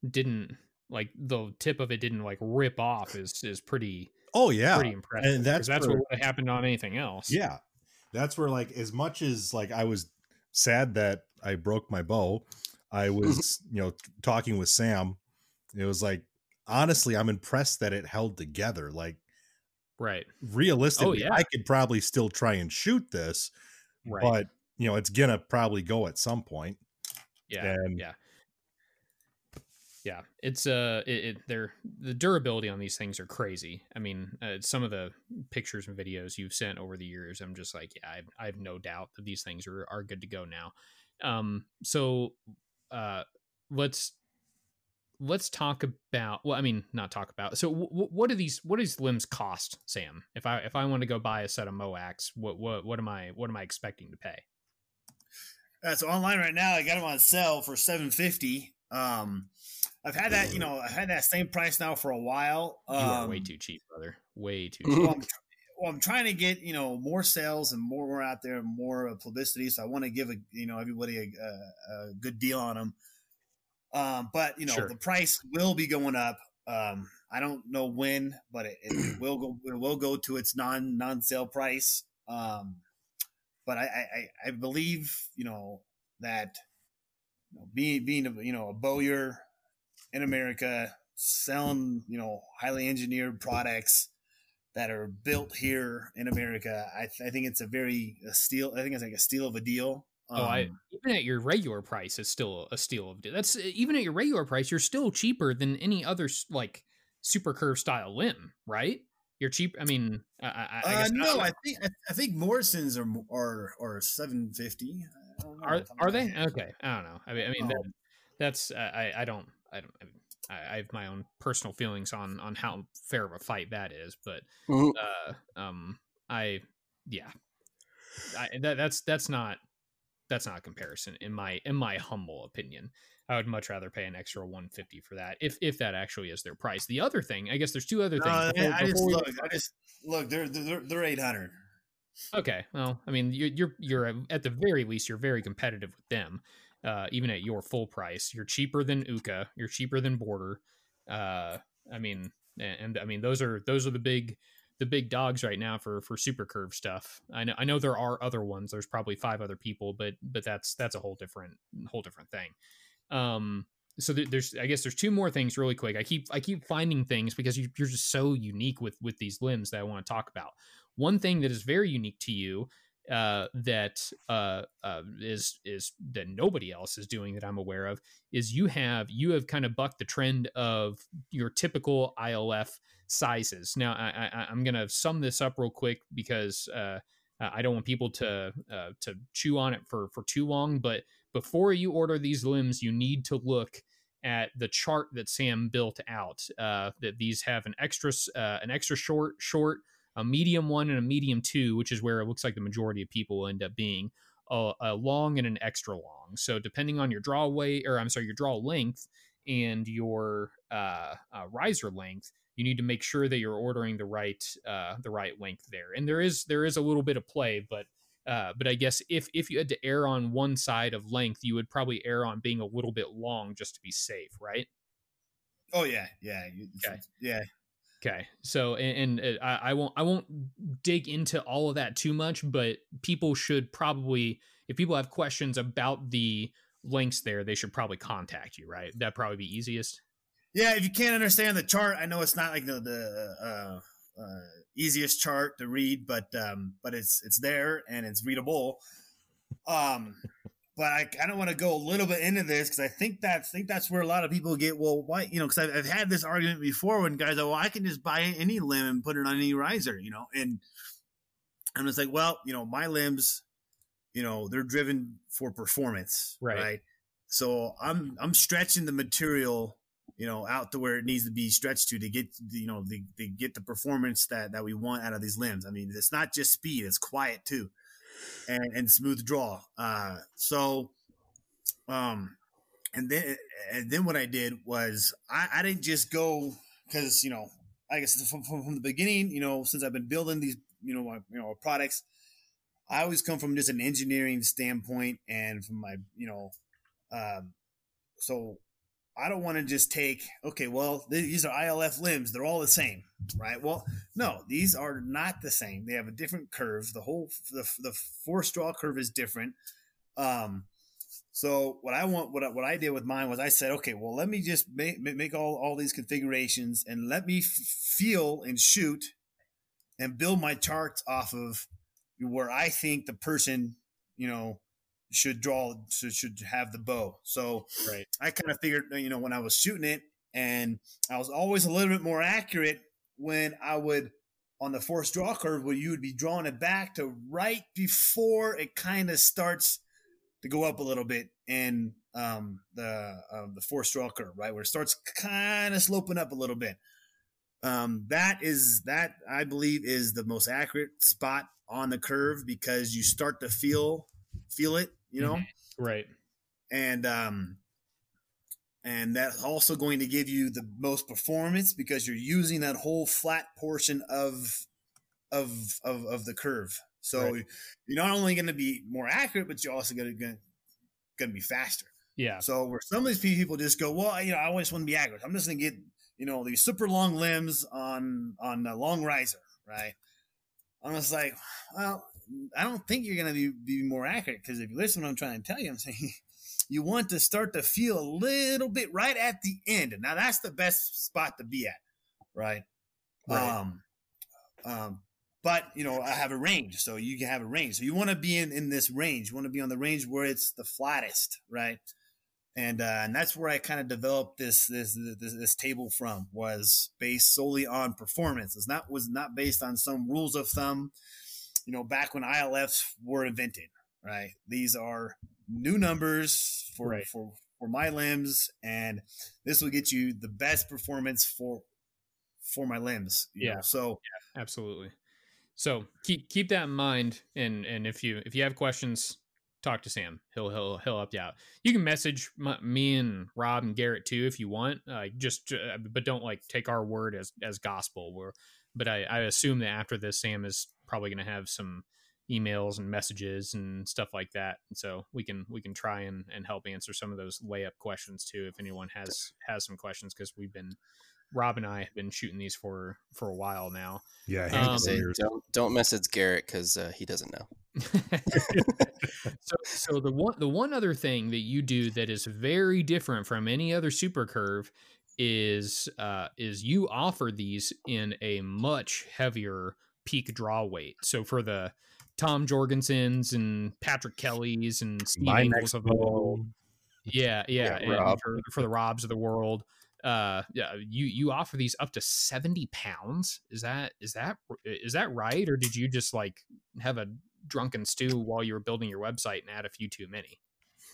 didn't like the tip of it didn't like rip off is is pretty Oh yeah. pretty impressive. and that's that's where- what happened on anything else. Yeah. That's where like as much as like I was sad that I broke my bow, I was, you know, talking with Sam. It was like honestly, I'm impressed that it held together. Like Right. Oh, realistically, yeah. I could probably still try and shoot this, Right. but you know, it's gonna probably go at some point. yeah. and- yeah. Yeah, it's uh, it, it they're the durability on these things are crazy. I mean, uh, some of the pictures and videos you've sent over the years, I'm just like, yeah, I, I have no doubt that these things are are good to go now. Um, so, uh, let's let's talk about. Well, I mean, not talk about. So, w- w- what do these what these limbs cost, Sam? If I if I want to go buy a set of Moacs, what what what am I what am I expecting to pay? Uh, so online right now, I got them on sale for seven fifty. Um, I've had that, you know, I've had that same price now for a while. Um, You are way too cheap, brother. Way too cheap. well, I'm, well, I'm trying to get you know more sales and more, more out there, and more uh, publicity. So I want to give a you know everybody a, a, a good deal on them. Um, but you know Sure. the price will be going up. Um, I don't know when, but it, it will go. It will go to its non non sale price. Um, but I, I I- I believe you know that you know, being being a, you know a bowyer in America selling you know highly engineered products that are built here in America. I, th- I think it's a very a steal. I think it's like a steal of a deal. oh, I Um, even at your regular price, it's still a steal of deal. that's even at your regular price, you're still cheaper than any other like super curve style limb, right? You're cheap. I mean, I, I, I uh, no, I think I, think Morrison's are are are seven fifty. are are they okay? I don't know. I mean, I mean that, Oh. that's uh, I I don't I don't. I, I I have my own personal feelings on on how fair of a fight that is, but Mhm. uh, um, I yeah, I, that that's that's not that's not a comparison in my in my humble opinion. I would much rather pay an extra 150 for that if if that actually is their price. The other thing, I guess there's two other things. No, before- I just before look. I just look. They're they're they're eight hundred. Okay, well, I mean, you're you're you're at the very least you're very competitive with them, uh, even at your full price. You're cheaper than Uukha. You're cheaper than Border. Uh, I mean, and, and I mean those are those are the big the big dogs right now for for super curve stuff. I know I know there are other ones. There's probably five other people, but but that's that's a whole different whole different thing. Um, so there, there's I guess there's two more things really quick. I keep I keep finding things because you, you're just so unique with with these limbs that I want to talk about. One thing that is very unique to you uh, that uh, uh, is is that nobody else is doing that I'm aware of is you have you have kind of bucked the trend of your typical ILF sizes. Now I, I'm going to sum this up real quick because uh, I don't want people to uh, to chew on it for for too long. But before you order these limbs, you need to look at the chart that Sam built out. Uh, that these have an extra an extra short short a medium one and a medium two, which is where it looks like the majority of people will end up being a, a long and an extra long. So depending on your draw weight, or I'm sorry, your draw length and your uh, uh, riser length, you need to make sure that you're ordering the right uh, the right length there. And there is there is a little bit of play, but uh, but I guess if if you had to err on one side of length, you would probably err on being a little bit long just to be safe, right? Oh yeah, yeah, you- Okay. yeah. Okay, so and, and uh, I, I won't I won't dig into all of that too much, but people should probably if people have questions about the links there, they should probably contact you, right? That'd probably be easiest. Yeah, if you can't understand the chart, I know it's not like the the uh, uh, easiest chart to read, but um, but it's it's there and it's readable. Um, but I, I don't want to go a little bit into this because I think that I think that's where a lot of people get well, why you know? Because I've, I've had this argument before when guys are well, I can just buy any limb and put it on any riser, you know, and I'm just like, well, you know, my limbs, you know, they're driven for performance, Right. right? So I'm I'm stretching the material you know, out to where it needs to be stretched to to get, you know, the, the get the performance that that we want out of these limbs. I mean, it's not just speed; it's quiet too, and and smooth draw. Uh, so, um, and then and then what I did was I, I didn't just go because you know, I guess from, from from the beginning, you know, since I've been building these, you know, my you know products, I always come from just an engineering standpoint and from my, you know, um, so I don't want to just take, okay, well, these are ILF limbs. They're all the same, right? Well, no, these are not the same. They have a different curve. The whole, the, the force draw curve is different. Um, so what I want, what I, what I did with mine was I said, okay, well, let me just make, make all, all these configurations and let me f- feel and shoot and build my charts off of where I think the person, you know, should draw should, should have the bow. So Right. I kind of figured, you know, when I was shooting it, and I was always a little bit more accurate when I would on the force draw curve, where you would be drawing it back to right before it kind of starts to go up a little bit in um, the uh, the force draw curve, right where it starts kind of sloping up a little bit. Um, that is that I believe is the most accurate spot on the curve because you start to feel feel it, you know Right. and um and that's also going to give you the most performance because you're using that whole flat portion of of of, of the curve so Right. you're not only going to be more accurate but you're also going to going to be faster Yeah. so where some of these people just go well you know i just want to be accurate i'm just going to get you know these super long limbs on on a long riser right i'm just like well i don't think you're going to be, be more accurate because if you listen to what i'm trying to tell you i'm saying you want to start to feel a little bit right at the end. Now that's the best spot to be at, right? Right. Um, um, but you know I have a range, so you can have a range. So you want to be in in this range. You want to be on the range where it's the flattest, right? And uh, and that's where I kind of developed this, this this this table from was based solely on performance. It's not was not based on some rules of thumb. You know, back when ILFs were invented, right? These are new numbers for Right. for for my limbs, and this will get you the best performance for for my limbs. you know? Yeah. So absolutely so keep keep that in mind and and if you if you have questions talk to sam he'll he'll he'll help you out you can message my, me and rob and garrett too if you want uh, just uh, but don't like take our word as as gospel We're, but i i assume that after this sam is probably going to have some emails and messages and stuff like that. And so we can we can try and and help answer some of those layup questions too if anyone has has some questions because we've been rob and i have been shooting these for for a while now. Yeah, Um, Say, don't don't message Garrett because uh, he doesn't know. so so the one the one other thing that you do that is very different from any other super curve is uh is you offer these in a much heavier peak draw weight. So for the Tom Jorgensens and Patrick Kellys and Steve My Angles of the world. Yeah, yeah, Yeah, and for, for the Robs of the world. Uh yeah, you you offer these up to 70 pounds. Is that is that is that right? Or did you just like have a drunken stew while you were building your website and add a few too many?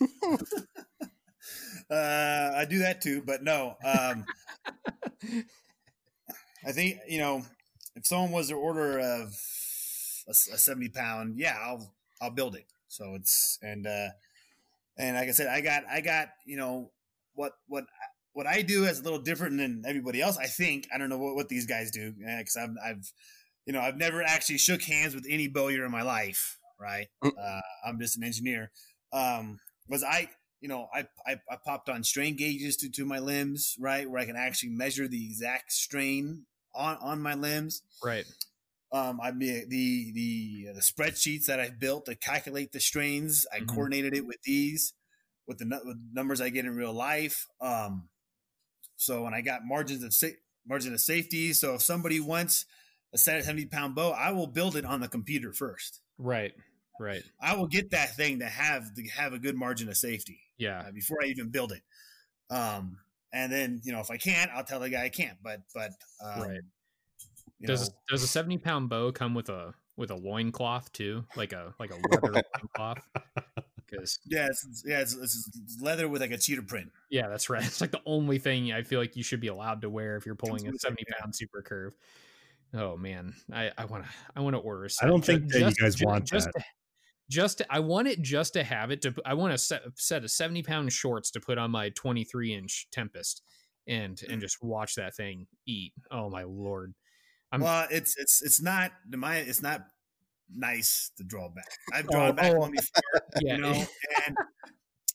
uh, I do that too, but no. Um, I think you know if someone was to order of a, seventy pound, yeah, I'll I'll build it. So it's and uh, and like I said, I got I got you know what what what I do is a little different than everybody else. I think I don't know what, what these guys do because I've I've you know I've never actually shook hands with any bowyer in my life. Right, Mm. uh, I'm just an engineer. Um, was I you know, I, I, I popped on strain gauges to, to my limbs, right, where I can actually measure the exact strain on, on my limbs. Right. Um, I mean, the the the spreadsheets that I've built to calculate the strains, I Mhm. coordinated it with these, with the with numbers I get in real life. Um, so when I got margins of sa- margin of safety, so if somebody wants a set of seventy pound bow, I will build it on the computer first. Right. Right. I will get that thing to have to have a good margin of safety Yeah. uh, before I even build it. Um, and then you know if I can't, I'll tell the guy I can't. But but um, Right. Does know, does a 70 pound bow come with a with a loincloth too? Like a like a leather loincloth? Because yeah, it's, it's- yeah, it's, it's leather with like a cheetah print. yeah, that's right. It's like the only thing I feel like you should be allowed to wear if you're pulling a with it, 70 yeah. super curve. Oh man, I I want to I want to order. a I set. don't Ju- think that you guys want just that. Just to, I want it just to have it to. I want a set set of 70 pound shorts to put on my 23 inch Tempest and and hmm. just watch that thing eat. Oh my lord. I'm- well, it's it's it's not my it's not nice to draw back. I've Oh, drawn back oh. one before, Yeah, you know, and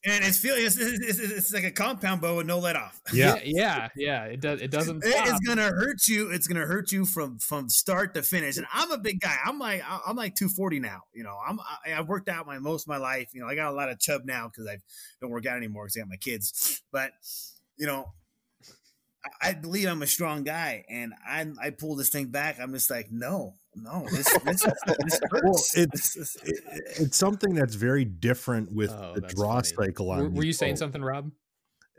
and it's feeling it's, it's, it's, it's like a compound bow with no let off. Yeah. yeah, yeah, yeah. It does. It doesn't. It Stop. is gonna hurt you. It's gonna hurt you from from start to finish. And I'm a big guy. I'm like I'm like 240 now. You know, I'm I, I've worked out my most of my life. You know, I got a lot of chub now because I don't work out anymore because I got my kids. But you know, I, I believe I'm a strong guy, and I I pull this thing back. I'm just like, no, no, this this, this hurts. Well, it's This- this- it- it's something that's very different with Oh, the draw funny. cycle on Were, were you saying bows. something, Rob?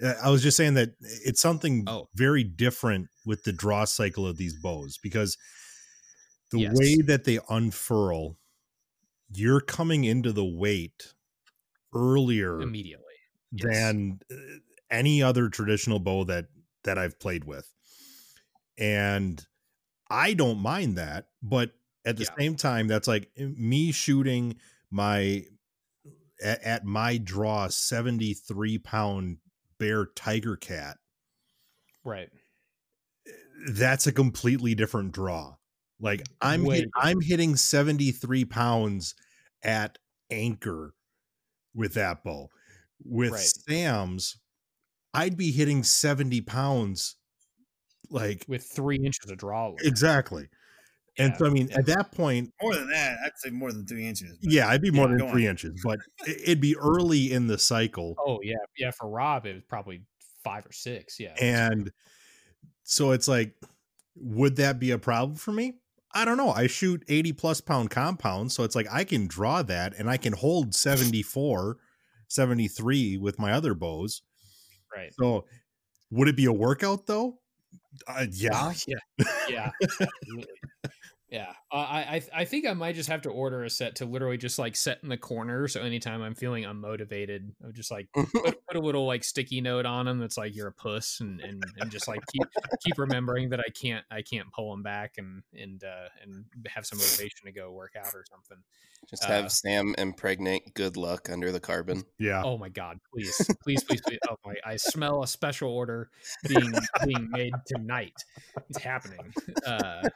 Uh, I was just saying that it's something Oh. very different with the draw cycle of these bows because the Yes. way that they unfurl, you're coming into the weight earlier Immediately. Yes. than uh, any other traditional bow that that I've played with. And I don't mind that, but at the Yeah. same time that's like eh, me shooting my at, at my draw 73 pound bear tiger cat Right. that's a completely different draw. Like I'm hit, I'm hitting 73 pounds at anchor with that bow. With Right. Sam's, I'd be hitting 70 pounds like With three inches of draw. length. exactly. And so I mean at that point, more than that, I'd say more than three inches. yeah, I'd be more Yeah, than three on. inches, but it- it'd be early in the cycle. Oh yeah, yeah. For Rob, it was probably five or six. Yeah. And so it's like, would that be a problem for me? I don't know. I shoot 80 plus pound compounds, so it's like I can draw that and I can hold 74, 73 with my other bows. Right. So would it be a workout though? Uh, yeah. Yeah. Yeah. absolutely. Yeah, uh, I I I think I might just have to order a set to literally just like set in the corner. So anytime I'm feeling unmotivated, I'll just like put, put a little like sticky note on them that's like you're a puss, and and, and just like keep keep remembering that I can't I can't pull them back and and uh, and have some motivation to go work out or something. Just have Uh, Sam impregnate good luck under the carbon. Yeah. Oh my god, please, please, please, please. Oh my, I smell a special order being being made tonight. It's happening. Uh,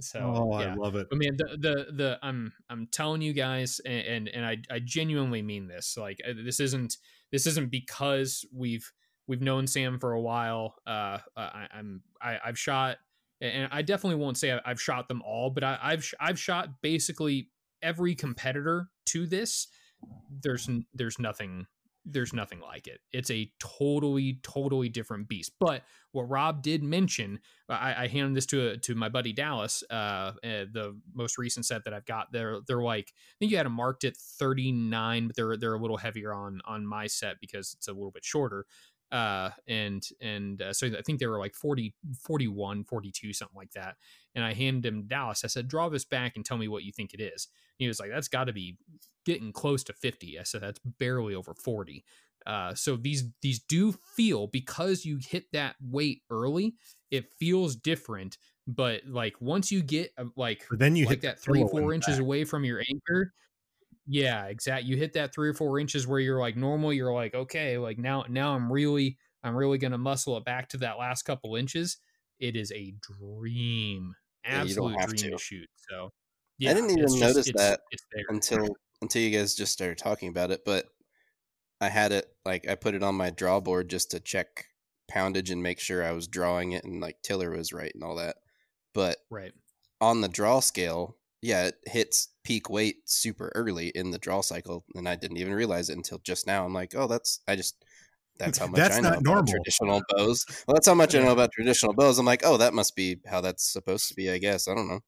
so oh, yeah. I love it. I mean, the the the I'm I'm telling you guys, and and, and I I genuinely mean this. Like uh, this isn't this isn't because we've we've known Sam for a while. Uh, I, I'm I, I've shot, and I definitely won't say I've shot them all, but I, I've I've shot basically every competitor to this. There's there's nothing there's nothing like it. It's a totally, totally different beast. But what Rob did mention, I, I handed this to to my buddy Dallas, uh, uh, the most recent set that I've got. They're they're like I think you had them marked at 39, but they're they're a little heavier on on my set because it's a little bit shorter. Uh, and and uh, so I think they were like 40, 41, 42, something like that. And I handed him Dallas. I said, draw this back and tell me what you think it is. He was like, that's got to be getting close to 50. I said, that's barely over 40. Uh, so these these do feel because you hit that weight early, it feels different. But like once you get uh, like But then you like hit that three four inches back. away from your anchor, yeah, exactly. You hit that three or four inches where you're like normal. You're like okay, like now now I'm really I'm really gonna muscle it back to that last couple inches. It is a dream, Yeah, absolute have dream to. to. shoot. So yeah, I didn't even it's just- notice it's- that it's until until you guys just started talking about it. But I had it like I put it on my draw board just to check poundage and make sure I was drawing it and like tiller was right and all that. But right. on the draw scale, yeah, it hits peak weight super early in the draw cycle, and I didn't even realize it until just now. I'm like, oh, that's I just that's how much That's I know about normal. traditional bows. Well, that's how much I know about traditional bows. I'm like, oh, that must be how that's supposed to be. I guess I don't know,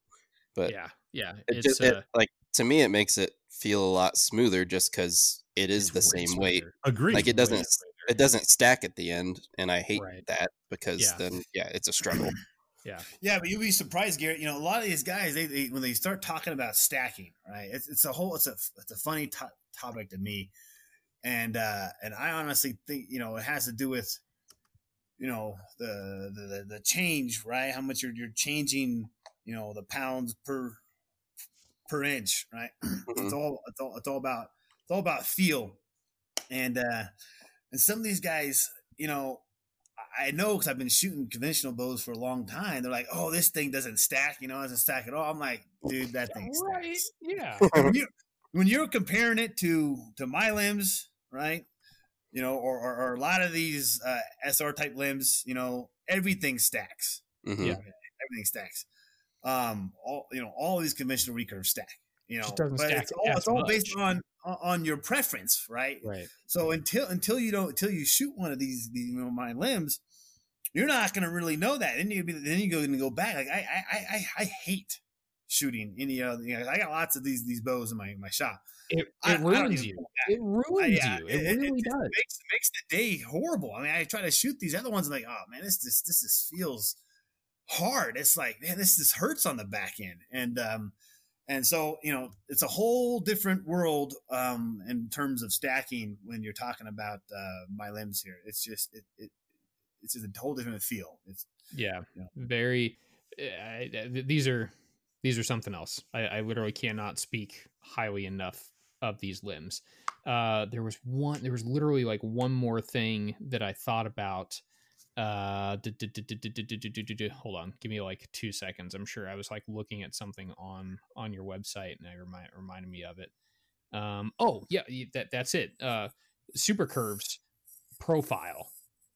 but yeah, yeah. it just uh, it, like to me, it makes it feel a lot smoother just because it is the same weight. smoother. Agreed. Like it doesn't it doesn't stack at the end, and I hate Right. that because Yeah. then yeah, it's a struggle. Yeah, Yeah, but you'll be surprised, Garrett. You know, a lot of these guys, they, they when they start talking about stacking, right? It's, it's a whole, it's a, it's a funny to- topic to me, and uh, and I honestly think you know it has to do with, you know, the the the, the change, right? How much you're you're changing, you know, the pounds per per inch, right? it's all it's all it's all about it's all about feel, and uh, and some of these guys, you know, I know because I've been shooting conventional bows for a long time. They're like, "Oh, this thing doesn't stack. You know, it doesn't stack at all." I'm like, "Dude, that thing right. stacks." Yeah, when, you, when you're comparing it to to my limbs, right? You know, or, or, or a lot of these uh, SR type limbs, you know, everything stacks. Mhm. Yeah. Everything stacks. Um, all you know, all these conventional recurves stack. You know, Just but stack it's all it's all based on on- your preference, right? right. So until until you don't until you shoot one of these, these you know, my limbs, you're not gonna really know that. Then you be then you go and go back. Like I I I, I hate shooting any other. You know, I got lots of these these bows in my in my shop. It, I- I ruins even you. It ruins I- yeah, you. It, really just does. makes makes the day horrible. I mean, I try to shoot these other ones, and like, oh man, this this this is, feels hard. It's like, man, this this hurts on the back end, and um, and so you know, it's a whole different world um in terms of stacking when you're talking about uh my limbs here. It's just it, it it's just a whole different feel. It's Yeah, Yeah. very. I, I- these are these are something else. I, I literally cannot speak highly enough of these limbs. Uh, there was one. There was literally like one more thing that I thought about uh hold on give me like two seconds i'm sure i was like looking at something on on your website and i remind reminded me of it um oh yeah that that's it uh super curves profile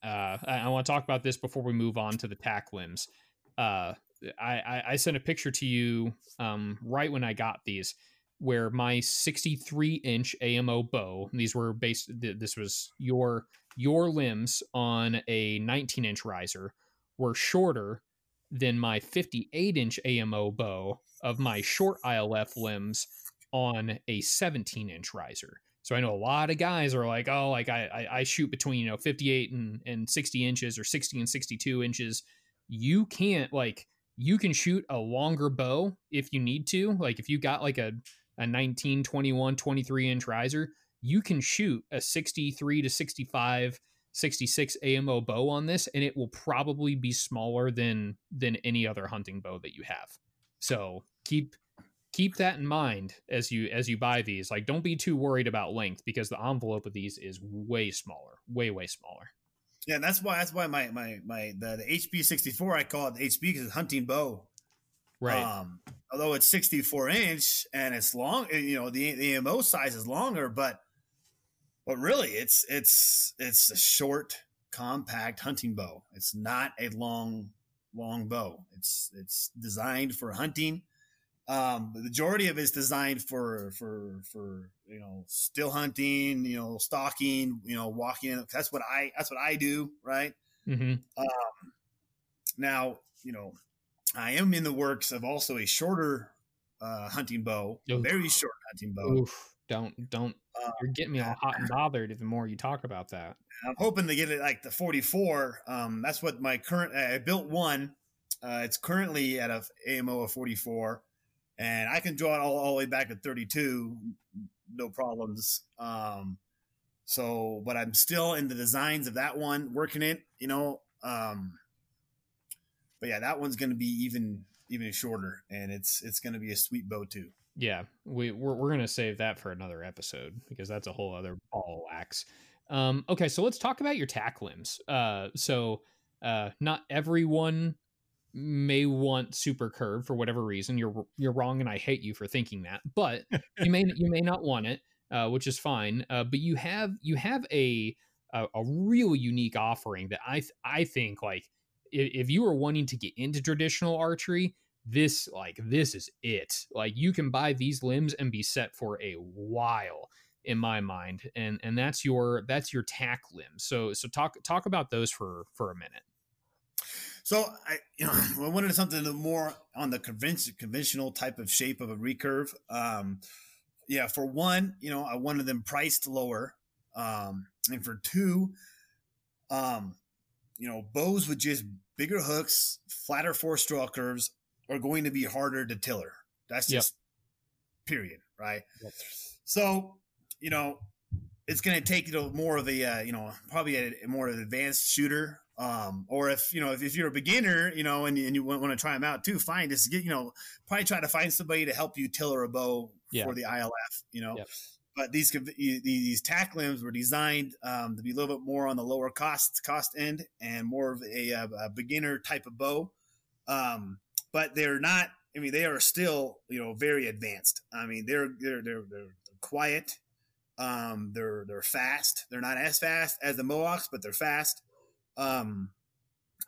uh i, want to talk about this before we move on to the tack limbs uh I, I sent a picture to you um right when i got these where my 63 inch amo bow these were based this was your your limbs on a 19 inch riser were shorter than my 58 inch AMO bow of my short ILF limbs on a 17 inch riser. So I know a lot of guys are like, oh, like I, I, I shoot between you know 58 and, and 60 inches or 60 and 62 inches. You can't like you can shoot a longer bow if you need to. Like if you got like a a 19, 21, 23 inch riser, you can shoot a 63 to 65 66 AMO bow on this and it will probably be smaller than than any other hunting bow that you have. So keep keep that in mind as you as you buy these. Like don't be too worried about length because the envelope of these is way smaller, way way smaller. Yeah, that's why that's why my my my the, the HB sixty four I call it the HB because it's hunting bow. Right. Um, although it's sixty four inch and it's long, you know the the AMO size is longer, but but really it's it's it's a short, compact hunting bow. It's not a long long bow. It's it's designed for hunting. Um, the majority of it's designed for for for you know still hunting, you know stalking, you know walking. That's what I that's what I do, right? Mm-hmm. Um, now you know I am in the works of also a shorter uh, hunting bow, Oof. very short hunting bow. Oof. Don't don't Uh, you're getting me all hot and bothered the more you talk about that. I'm hoping to get it like the 44. Um, that's what my current. I built one. Uh, it's currently at a AMO of 44, and I can draw it all, all the way back to 32, no problems. Um, so, but I'm still in the designs of that one, working it. You know, um, but yeah, that one's going to be even even shorter, and it's it's going to be a sweet bow too. Yeah, we we're, we're gonna save that for another episode because that's a whole other ball of wax. Um, okay, so let's talk about your tack limbs. Uh, so uh, not everyone may want super curve for whatever reason. You're you're wrong, and I hate you for thinking that. But you may you may not want it, uh, which is fine. Uh, but you have you have a a, a real unique offering that I th- I think like if, if you are wanting to get into traditional archery, this like this is it. Like you can buy these limbs and be set for a while in my mind, and and that's your that's your tack limbs. So so talk talk about those for for a minute. So I, you know, I wanted something more on the convention, conventional type of shape of a recurve. Um, yeah, for one, you know, I wanted them priced lower, um, and for two, um, you know, bows with just bigger hooks, flatter force draw curves are going to be harder to tiller. That's Yep. just period, right? Yep. So, you know, it's going to take you know more of a uh, you know probably a, a more of an advanced shooter um, or if you know if, if you're a beginner you know and, and you want, want to try them out too fine just get you know probably try to find somebody to help you tiller a bow Yeah. for the ilf you know Yep. but these these these tack limbs were designed um, to be a little bit more on the lower cost cost end and more of a, a, a beginner type of bow um, but they're not i mean they are still you know very advanced i mean they're they're they're, they're quiet um, they're they're fast. They're not as fast as the Moacs, but they're fast. Um,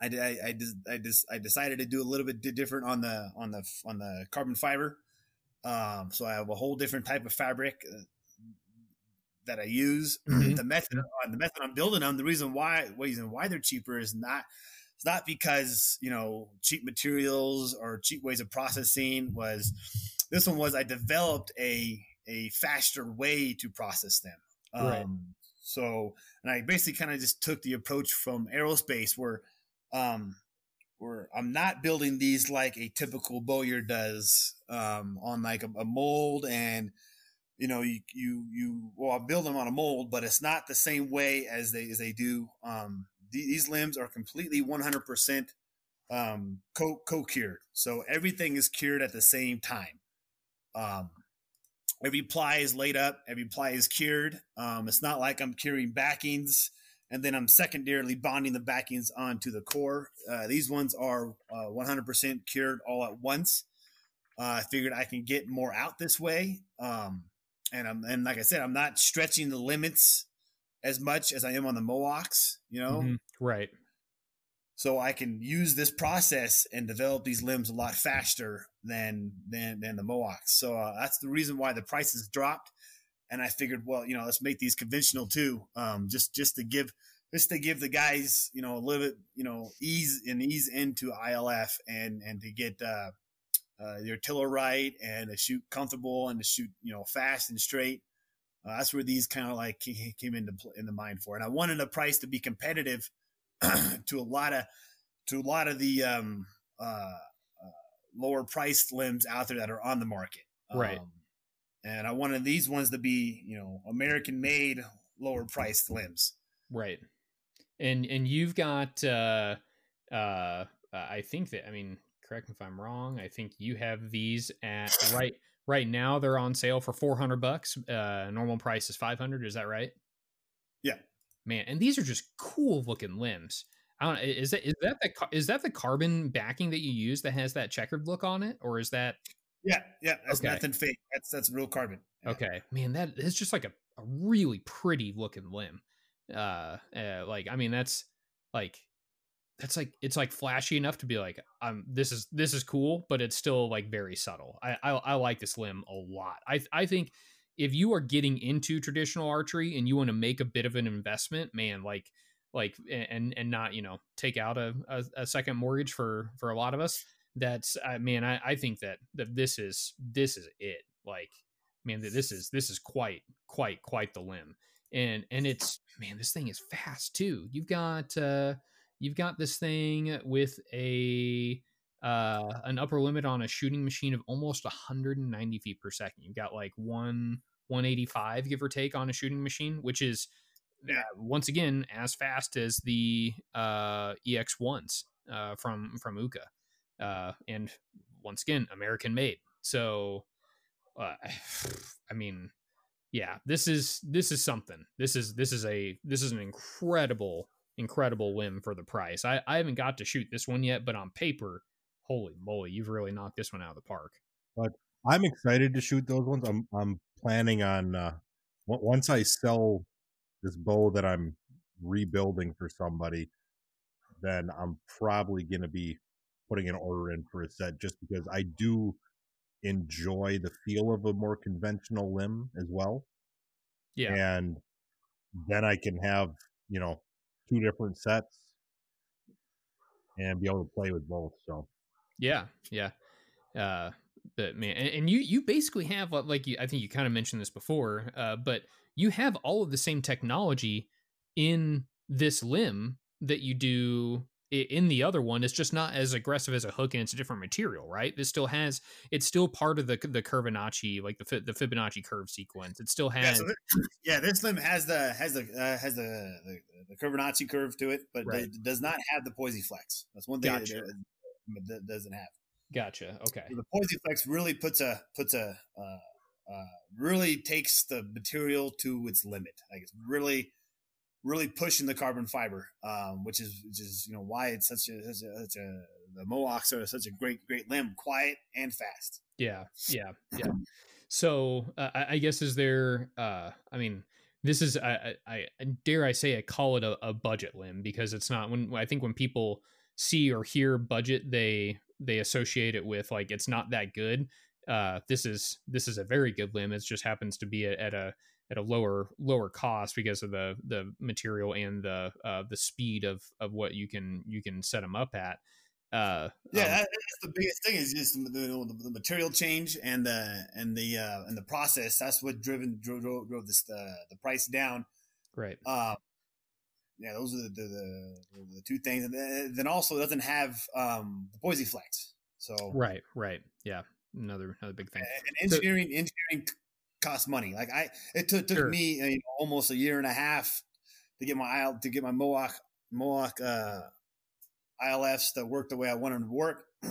I I I, just, I just I decided to do a little bit different on the on the on the carbon fiber. Um, so I have a whole different type of fabric uh, that I use. Mhm. The method uh, the method I'm building them. The reason why reason why they're cheaper is not it's not because you know cheap materials or cheap ways of processing. Was this one was I developed a a faster way to process them. Um, Right. So, and I basically kind of just took the approach from aerospace where, um, where I'm not building these like a typical bowyer does, um, on like a, a mold and, you know, you, you, you, well, I build them on a mold, but it's not the same way as they, as they do. Um, these limbs are completely 100%, um, co, co-cured. So everything is cured at the same time. Um, every ply is laid up, every ply is cured. Um, it's not like I'm curing backings and then I'm secondarily bonding the backings onto the core. Uh, these ones are uh, 100% cured all at once. Uh, I figured I can get more out this way. Um, and I'm, and like I said, I'm not stretching the limits as much as I am on the Moacs, you know? Mhm. Right. so I can use this process and develop these limbs a lot faster than than than the Moacs. So uh, that's the reason why the prices dropped. And I figured, well, you know, let's make these conventional too, um, just just to give just to give the guys, you know, a little bit, you know, ease and ease into ILF and and to get uh, uh, your tiller right and to shoot comfortable and to shoot, you know, fast and straight. Uh, that's where these kind of like came into in the mind for. And I wanted the price to be competitive to a lot of to a lot of the um, uh, uh, lower priced limbs out there that are on the market. Right. Um, and I wanted these ones to be, you know, American made, lower priced limbs. Right. And and you've got uh uh I think that I mean correct me if I'm wrong. I think you have these at right right now they're on sale for 400 bucks. Uh normal price is 500, is that right? Yeah. Man, and these are just cool looking limbs. I don't know, is that is that the is that the carbon backing that you use that has that checkered look on it or is that Yeah, yeah, that's Okay. nothing fake. That's that's real carbon. Yeah. Okay, man, that is just like a, a really pretty looking limb. Uh, uh, like I mean, that's like that's like it's like flashy enough to be like, um, this is this is cool, but it's still like very subtle. I I, I like this limb a lot. I I think if you are getting into traditional archery and you want to make a bit of an investment, man, like like and and not you know take out a, a, a second mortgage for for a lot of us that's i man i i think that that this is this is it like man th- this is this is quite quite quite the limb and and it's man this thing is fast too you've got uh you've got this thing with a uh an upper limit on a shooting machine of almost 190 feet per second. You've got like one 185 give or take on a shooting machine which is uh, once again as fast as the uh ex1s uh from from Uukha uh and once again american made. So uh, I mean, yeah, this is this is something. This is this is a this is an incredible incredible limb for the price. I I haven't got to shoot this one yet, but on paper, holy moly, you've really knocked this one out of the park. But I'm excited to shoot those ones. I'm I'm planning on uh, on- once I sell this bow that I'm rebuilding for somebody, then I'm probably going to be putting an order in for a set just because I do enjoy the feel of a more conventional limb as well. Yeah, And then I can have, you know, two different sets and be able to play with both. So yeah, yeah. Uh, but man, and, and you you basically have like you, I think you kind of mentioned this before, uh, but you have all of the same technology in this limb that you do in the other one. It's just not as aggressive as a hook, and it's a different material, right? This still has it's still part of the the Fibonacci, like the the Fibonacci curve sequence. It still Yeah, has so th- yeah, this limb has the has the uh, has the, the the curve to it, but Right. it does not have the Poisey flex. That's one thing Gotcha. that, it- that doesn't have. gotcha. Okay, The Poisey flex really puts a puts a uh, uh, really takes the material to its limit. Like it's really really pushing the carbon fiber, um, which is which is you know why it's such a such a, such a the Moacs are such a great great limb, quiet and fast. Yeah, yeah, yeah. So uh, I, guess is there? Uh, I mean, this is I, I, I dare I say I call it a, a budget limb because it's not when I think when people see or hear budget they they associate it with like it's not that good. Uh, this is this is a very good limb. It just happens to be at a at a lower lower cost because of the the material and the uh, the speed of of what you can you can set them up at. Uh, Yeah, um, that, that's the biggest thing is just the, the, the material change and the and the uh, and the process. That's what driven drove, drove, this the the price down. right. Uh, yeah, those are the the, the, two things, and then, also it doesn't have um, the Boise flex. So Right, right. Yeah. Another another big thing. and engineering engineering costs money. Like I, it took, took Sure. me uh, you know, almost a year and a half to get my to get my Moac Moac uh, ILFs to work the way I wanted them to work.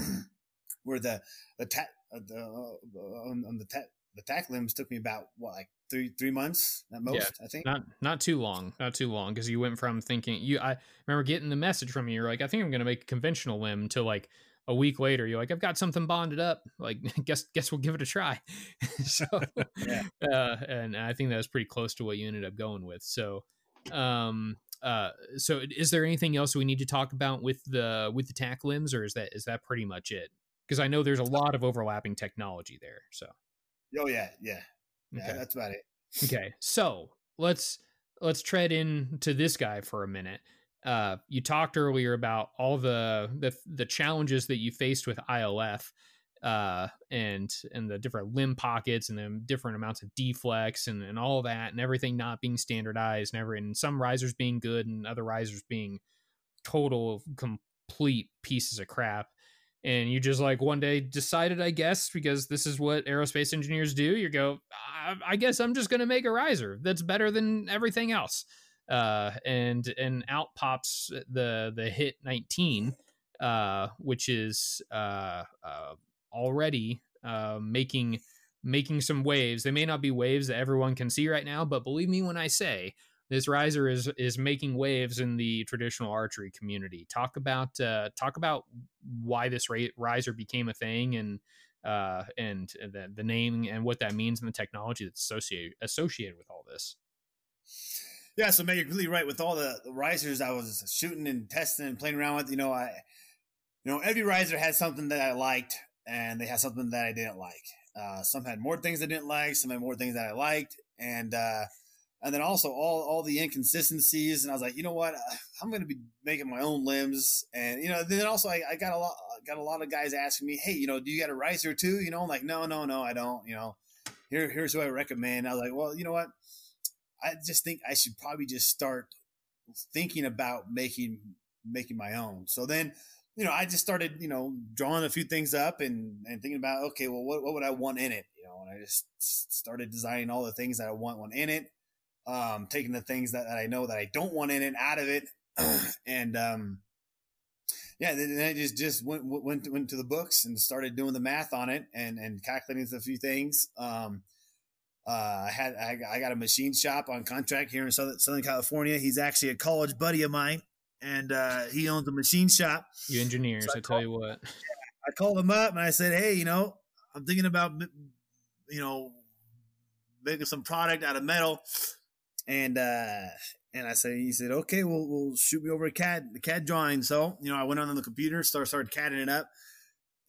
Where the the ta- uh, the uh, on, on the ta- the tack limbs took me about what like three three months at most. Yeah. I think. Not not too long, not too long, because you went from thinking you. I remember getting the message from you. You're like, I think I'm going to make a conventional limb. To like a week later, you're like, I've got something bonded up. Like, guess guess we'll give it a try. so, Yeah. uh, and I think that was pretty close to what you ended up going with. So, um, uh, so is there anything else we need to talk about with the with the tack limbs, or is that is that pretty much it? Because I know there's a lot of overlapping technology there. So, Oh yeah, yeah, yeah. okay. That's about it. Okay, so let's let's tread into this guy for a minute. Uh, you talked earlier about all the the the challenges that you faced with ILF uh, and and the different limb pockets and the different amounts of deflex and, and all that and everything not being standardized and every and some risers being good and other risers being total complete pieces of crap. And you just like one day decided i guess because this is what aerospace engineers do you go i, I guess i'm just going to make a riser that's better than everything else uh, and and out pops the the hit 19 uh, which is uh, uh already uh, making making some waves. They may not be waves that everyone can see right now, but believe me when I say this riser is is making waves in the traditional archery community. Talk about uh, talk about why this riser became a thing and uh, and the, the name and what that means and the technology that's associated associated with all this. Yeah, so Meg, you're really right. With all the, the risers I was shooting and testing and playing around with, you know, I, you know, every riser had something that I liked and they had something that I didn't like. Uh, some had more things I didn't like, some had more things that I liked, and uh, and then also all all the inconsistencies. And I was like, you know what, I'm going to be making my own limbs, and you know, then also I, I got a lot got a lot of guys asking me, hey, you know, do you got a riser too? You know, I'm like, no, no, no, I don't. You know, here here's who I recommend. I was like, well, you know what, I just think I should probably just start thinking about making making my own. So then you know, I just started, you know, drawing a few things up and, and thinking about, okay, well, what, what would I want in it? You know, and I just started designing all the things that I want one in it, um, taking the things that, that I know that I don't want in it out of it. and, um, yeah, then, then I just, just went, went, went to the books and started doing the math on it and, and calculating a few things. Um, uh, I had, I, I got a machine shop on contract here in Southern, Southern California. He's actually a college buddy of mine and uh, he owns a machine shop. You engineers, so I, I tell you what. I called him up and I said, "Hey, you know, I'm thinking about, you know, making some product out of metal." And uh, and I said, he said, "Okay, we'll we'll shoot me over a CAD the CAD drawing." So you know, I went on the computer, started started CADing it up,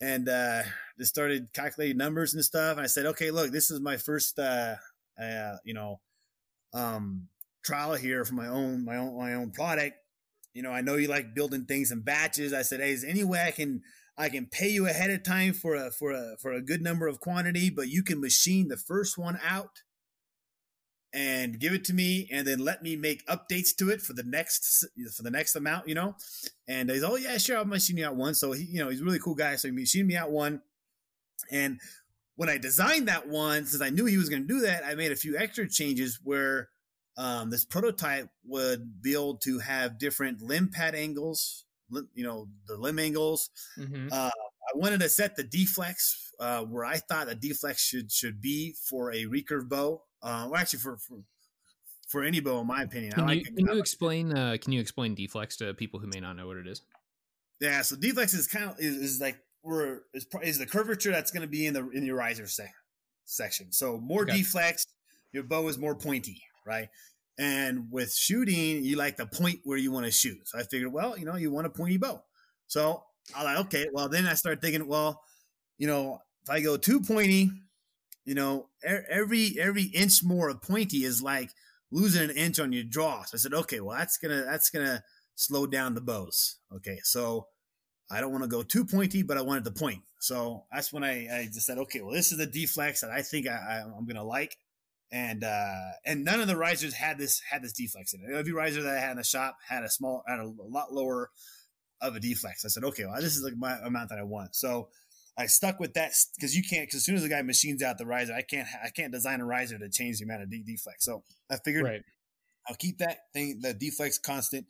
and uh, just started calculating numbers and stuff. And I said, "Okay, look, this is my first, uh, uh, you know, um, trial here for my own my own my own product." you know, I know you like building things in batches. I said, hey, is any way I can I can pay you ahead of time for a for a for a good number of quantity, but you can machine the first one out and give it to me and then let me make updates to it for the next for the next amount, you know? And he's, oh yeah, sure, I'll machine you out one. So he, you know, he's a really cool guy. So he machined me out one. And when I designed that one, since I knew he was going to do that, I made a few extra changes where um, this prototype would be able to have different limb pad angles, you know, the limb angles. Mm-hmm. Uh, I wanted to set the deflex uh, where I thought a deflex should should be for a recurve bow. Uh, well, actually, for, for for any bow, in my opinion. Can, you, can you explain? Uh, can you explain deflex to people who may not know what it is? Yeah, so deflex is kind of is, is like we're is, is the curvature that's going to be in the in your riser se- section. So more okay. deflex, your bow is more pointy right? And with shooting, you like the point where you want to shoot. So I figured, well, you know, you want a pointy bow. So I like, okay, well, then I started thinking, well, you know, if I go too pointy, you know, every every inch more of pointy is like losing an inch on your draw. So I said, okay, well, that's gonna that's gonna slow down the bows. Okay, so I don't want to go too pointy, but I wanted the point. So that's when I, I just said, okay, well, this is the deflex that I think I, I'm gonna like and uh, and none of the risers had this had this deflex in it. Every riser that I had in the shop had a small had a lot lower of a deflex. I said, okay, well, this is like my amount that I want. So I stuck with that because you can't. Because as soon as the guy machines out the riser, I can't. I can't design a riser to change the amount of de- deflex. So I figured right. I'll keep that thing, the deflex constant,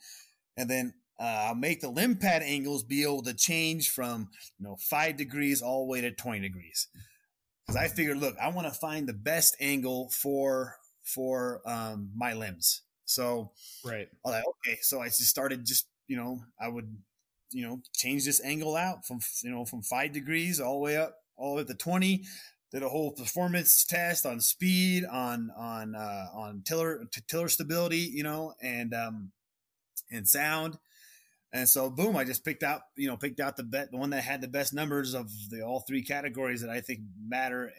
and then uh, I'll make the limb pad angles be able to change from you know five degrees all the way to twenty degrees because I figured, look, I want to find the best angle for for um, my limbs. So right, I like, okay, so I just started just you know I would you know change this angle out from you know from five degrees all the way up all the way up to twenty. Did a whole performance test on speed, on on uh, on tiller tiller stability, you know, and um, and sound. And so, boom, I just picked out, you know, picked out the bet, the one that had the best numbers of the all three categories that I think matter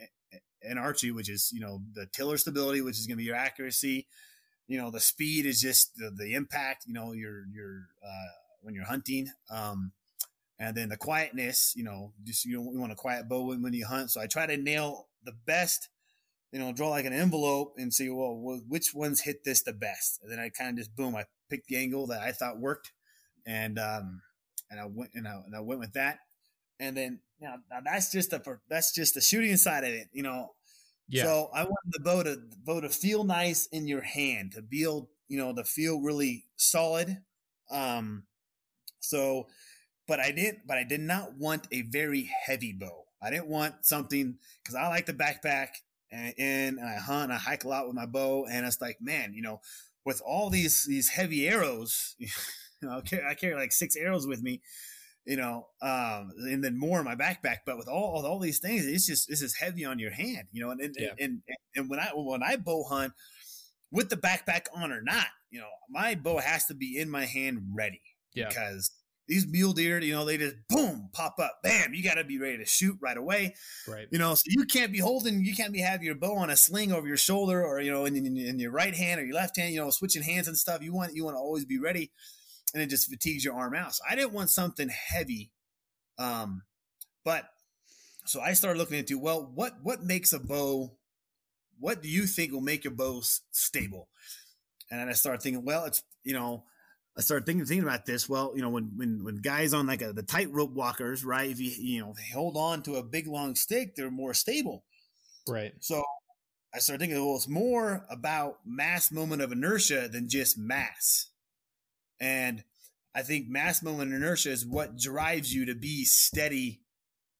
in archery, which is, you know, the tiller stability, which is going to be your accuracy, you know, the speed is just the, the impact, you know, your, your, uh, when you're hunting. Um, and then the quietness, you know, just you, you want a quiet bow when, when you hunt. So I try to nail the best, you know, draw like an envelope and see, well, which ones hit this the best. And then I kind of just boom, I picked the angle that I thought worked, and um, and I went and I, and I went with that. And then now, now that's just the that's just the shooting side of it, you know. Yeah. So I want the bow to bow to feel nice in your hand, to feel you know to feel really solid. Um, so but I didn't. But I did not want a very heavy bow. I didn't want something because I like the backpack and, and I hunt. And I hike a lot with my bow, and it's like, man, you know, with all these these heavy arrows, you know, I carry, I carry like six arrows with me, you know, um, and then more in my backpack. But with all all these things, it's just this is heavy on your hand, you know. And and, yeah. and, and and when I when I bow hunt with the backpack on or not, you know, my bow has to be in my hand ready. Yeah. Because these mule deer, you know, they just boom pop up, bam. You got to be ready to shoot right away, right? You know, so you can't be holding, you can't be have your bow on a sling over your shoulder, or you know, in, in, in your right hand or your left hand, you know, switching hands and stuff. You want you want to always be ready, and it just fatigues your arm out. So I didn't want something heavy, um, but so I started looking into well, what what makes a bow? What do you think will make your bow stable? And then I started thinking, well, it's you know I started thinking thinking about this. Well, you know, when when when guys on like a, the tightrope walkers, right? If you you know they hold on to a big long stick, they're more stable. Right. So I started thinking, well, it's more about mass moment of inertia than just mass. And I think mass moment of inertia is what drives you to be steady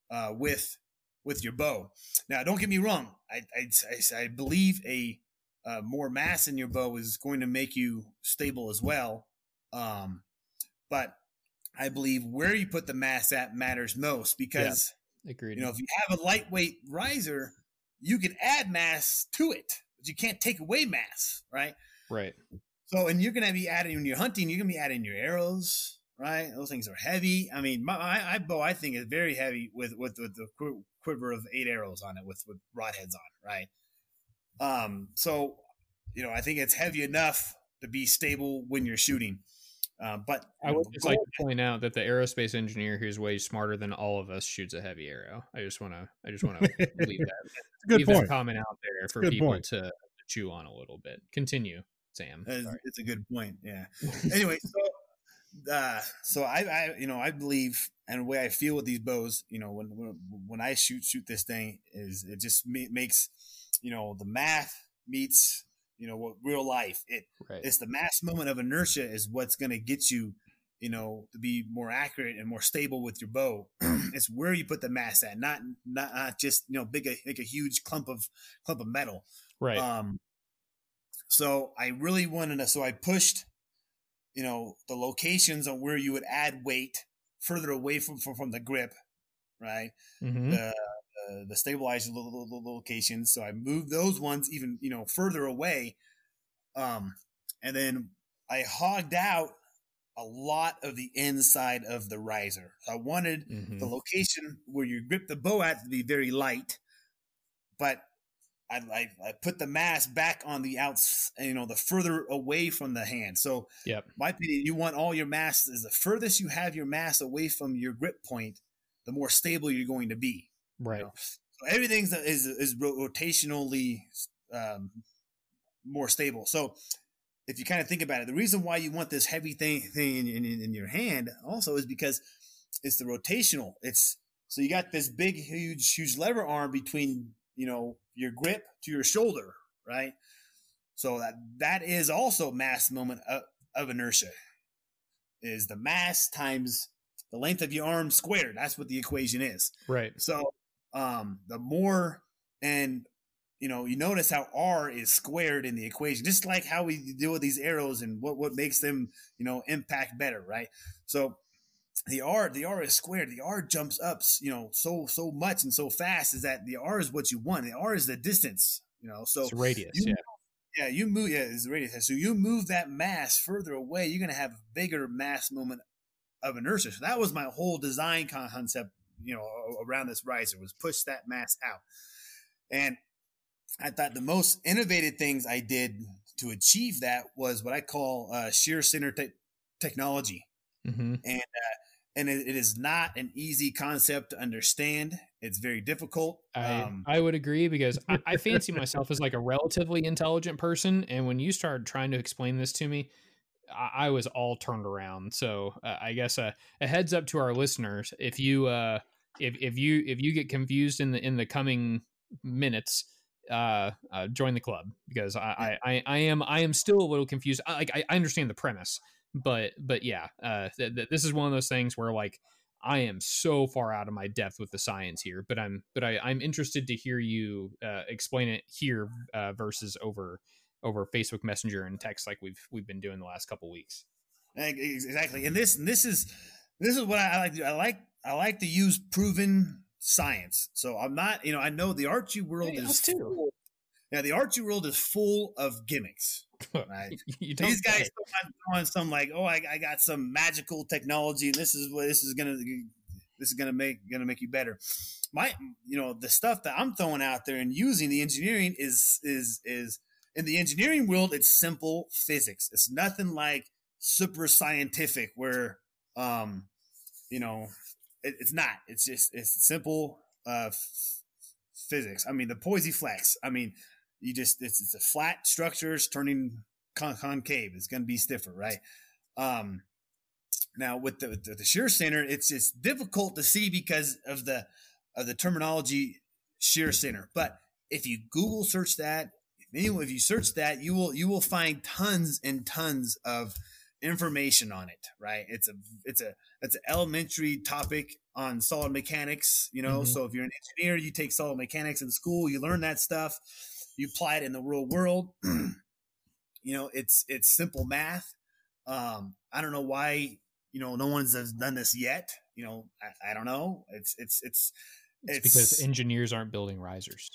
uh, with with your bow. Now, don't get me wrong. I I, I, I believe a uh, more mass in your bow is going to make you stable as well. Um, but I believe where you put the mass at matters most because yeah, agreed. You know, if you have a lightweight riser, you can add mass to it, but you can't take away mass, right? Right. So, and you're going to be adding when you're hunting, you're going to be adding your arrows, right? Those things are heavy. I mean, my I, I bow I think is very heavy with with, with the quiver of eight arrows on it with with broadheads on, right? Um, so you know, I think it's heavy enough to be stable when you're shooting. Uh, but I would just like to point out that the aerospace engineer who's way smarter than all of us shoots a heavy arrow. I just want to, I just want to leave that, good leave point. that comment out there for people to, to, chew on a little bit. Continue, Sam. It's, it's a good point. Yeah. anyway, so, uh, so I, I, you know, I believe, and the way I feel with these bows, you know, when when, when I shoot shoot this thing is it just makes, you know, the math meets you know what real life. It right. it's the mass moment of inertia is what's going to get you you know to be more accurate and more stable with your bow. It's where you put the mass at not not, not just you know big a, like a huge clump of clump of metal. Right. Um so i really wanted to so i pushed you know the locations on where you would add weight further away from from, from the grip right? Mm-hmm. the uh, the stabilizer locations. So I moved those ones even you know further away, um, and then I hogged out a lot of the inside of the riser. I wanted mm-hmm. the location where you grip the bow at to be very light, but I, I, I, put the mass back on the outs, you know, the further away from the hand. So, yep. my opinion, you want all your mass is the furthest you have your mass away from your grip point, the more stable you're going to be. Right. You know? So everything's is is rotationally um, more stable. So if you kind of think about it, the reason why you want this heavy thing thing in, in, in your hand also is because it's the rotational. It's so you got this big, huge, huge lever arm between you know your grip to your shoulder, right? So that that is also mass moment of, of inertia. Is the mass times the length of your arm squared. That's what the equation is. Right. So um, the more and you know you notice how r is squared in the equation just like how we deal with these arrows and what what makes them you know impact better right? So the r the r is squared. The r jumps up you know so so much and so fast is that the r is what you want. The r is the distance you know so it's radius you, yeah. Yeah you move yeah it's radius. So you move that mass further away you're going to have a bigger mass moment of inertia. So that was my whole design concept you know around this riser was push that mass out and i thought the most innovative things i did to achieve that was what I call uh, shear center te- technology, Mm-hmm. and uh, and it, it is not an easy concept to understand. It's very difficult. I, Um, I would agree because I, I fancy myself as like a relatively intelligent person, and when you started trying to explain this to me, I, I was all turned around. So uh, I guess a, a heads up to our listeners: if you uh, if if you if you get confused in the in the coming minutes, uh, uh join the club because I, I I I am I am still a little confused. I, like I, I understand the premise, but but yeah, uh, th- th- this is one of those things where like I am so far out of my depth with the science here, but I'm but I, I'm interested to hear you uh, explain it here uh, versus over over Facebook Messenger and text like we've we've been doing the last couple weeks. Exactly, and this and this is this is what I, I like. I like I like to use proven science. So I'm not, you know, I know the Archie world Hey, is full. Yeah, the Archie world is full of gimmicks. Right. These guys on some like, oh, I, I got some magical technology, and this is what this is gonna this is gonna make gonna make you better. My, you know, the stuff that I'm throwing out there and using the engineering is is is in the engineering world. It's simple physics. It's nothing like super scientific where, um, you know, it, it's not. It's just it's simple uh f- physics. I mean, the Poisey flex. I mean, you just it's, it's a flat structures turning con- concave. It's going to be stiffer, right? Um, now with the, with the shear center, it's just difficult to see because of the of the terminology shear center. But if you Google search that, anyway, if you search that, you will you will find tons and tons of information on it. Right? It's a it's a it's an elementary topic on solid mechanics. You know, Mhm. so if you're an engineer, you take solid mechanics in school, you learn that stuff, you apply it in the real world. you know, it's it's simple math. Um, I don't know why you know no one's has done this yet. You know, I, I don't know. It's it's it's It's because engineers aren't building risers.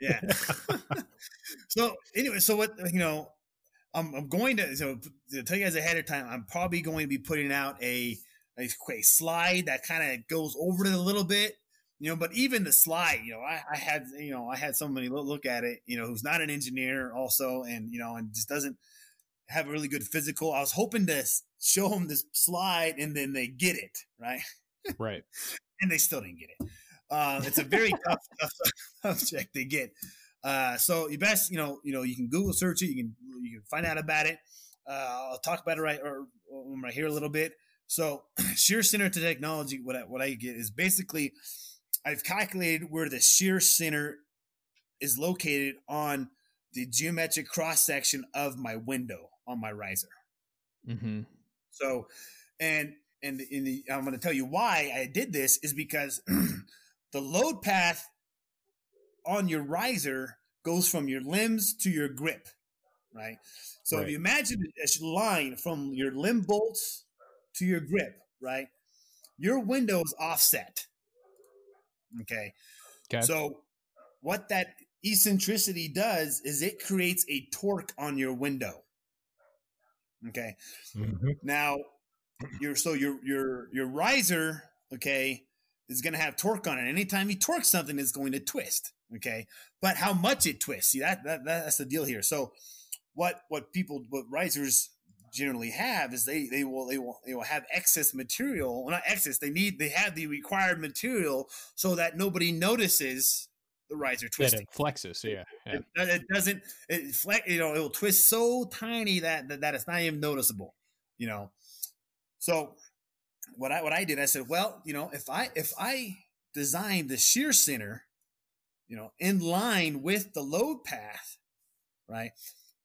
yeah. so anyway, so what you know, I'm I'm going to so to tell you guys ahead of time. I'm probably going to be putting out a a, a slide that kind of goes over it a little bit. You know, but even the slide, you know, I, I had you know I had somebody look, at it, you know, who's not an engineer also, and you know, and just doesn't have a really good physical. I was hoping to show them this slide, and then they get it right right. and they still didn't get it. Uh, it's a very tough, tough subject to get. Uh, so you best, you know, you know, you can Google search it. You can you can find out about it. Uh, I'll talk about it right or when I hear a little bit. So shear center to technology, what I, what I get is basically I've calculated where the shear center is located on the geometric cross section of my window on my riser. Mm-hmm. So, and and in the, I'm going to tell you why I did this is because the load path on your riser goes from your limbs to your grip, right? So if you imagine a line from your limb bolts to your grip, right? Your window is offset. Okay. Okay. So what that eccentricity does is it creates a torque on your window. Okay. Mm-hmm. Now, your so your your your riser, okay, is going to have torque on it. Anytime you torque something, it's going to twist. Okay, but how much it twists? See that, that that's the deal here. So, what what people what risers generally have is they they will they will they will have excess material. Well, not excess. They need they have the required material so that nobody notices the riser That twisting. it flexes. Yeah. yeah. It, it doesn't. It flex. You know, it will twist so tiny that, that that it's not even noticeable. You know. So what I what I did, I said, well, you know, if I if I design the shear center, you know, in line with the load path, right,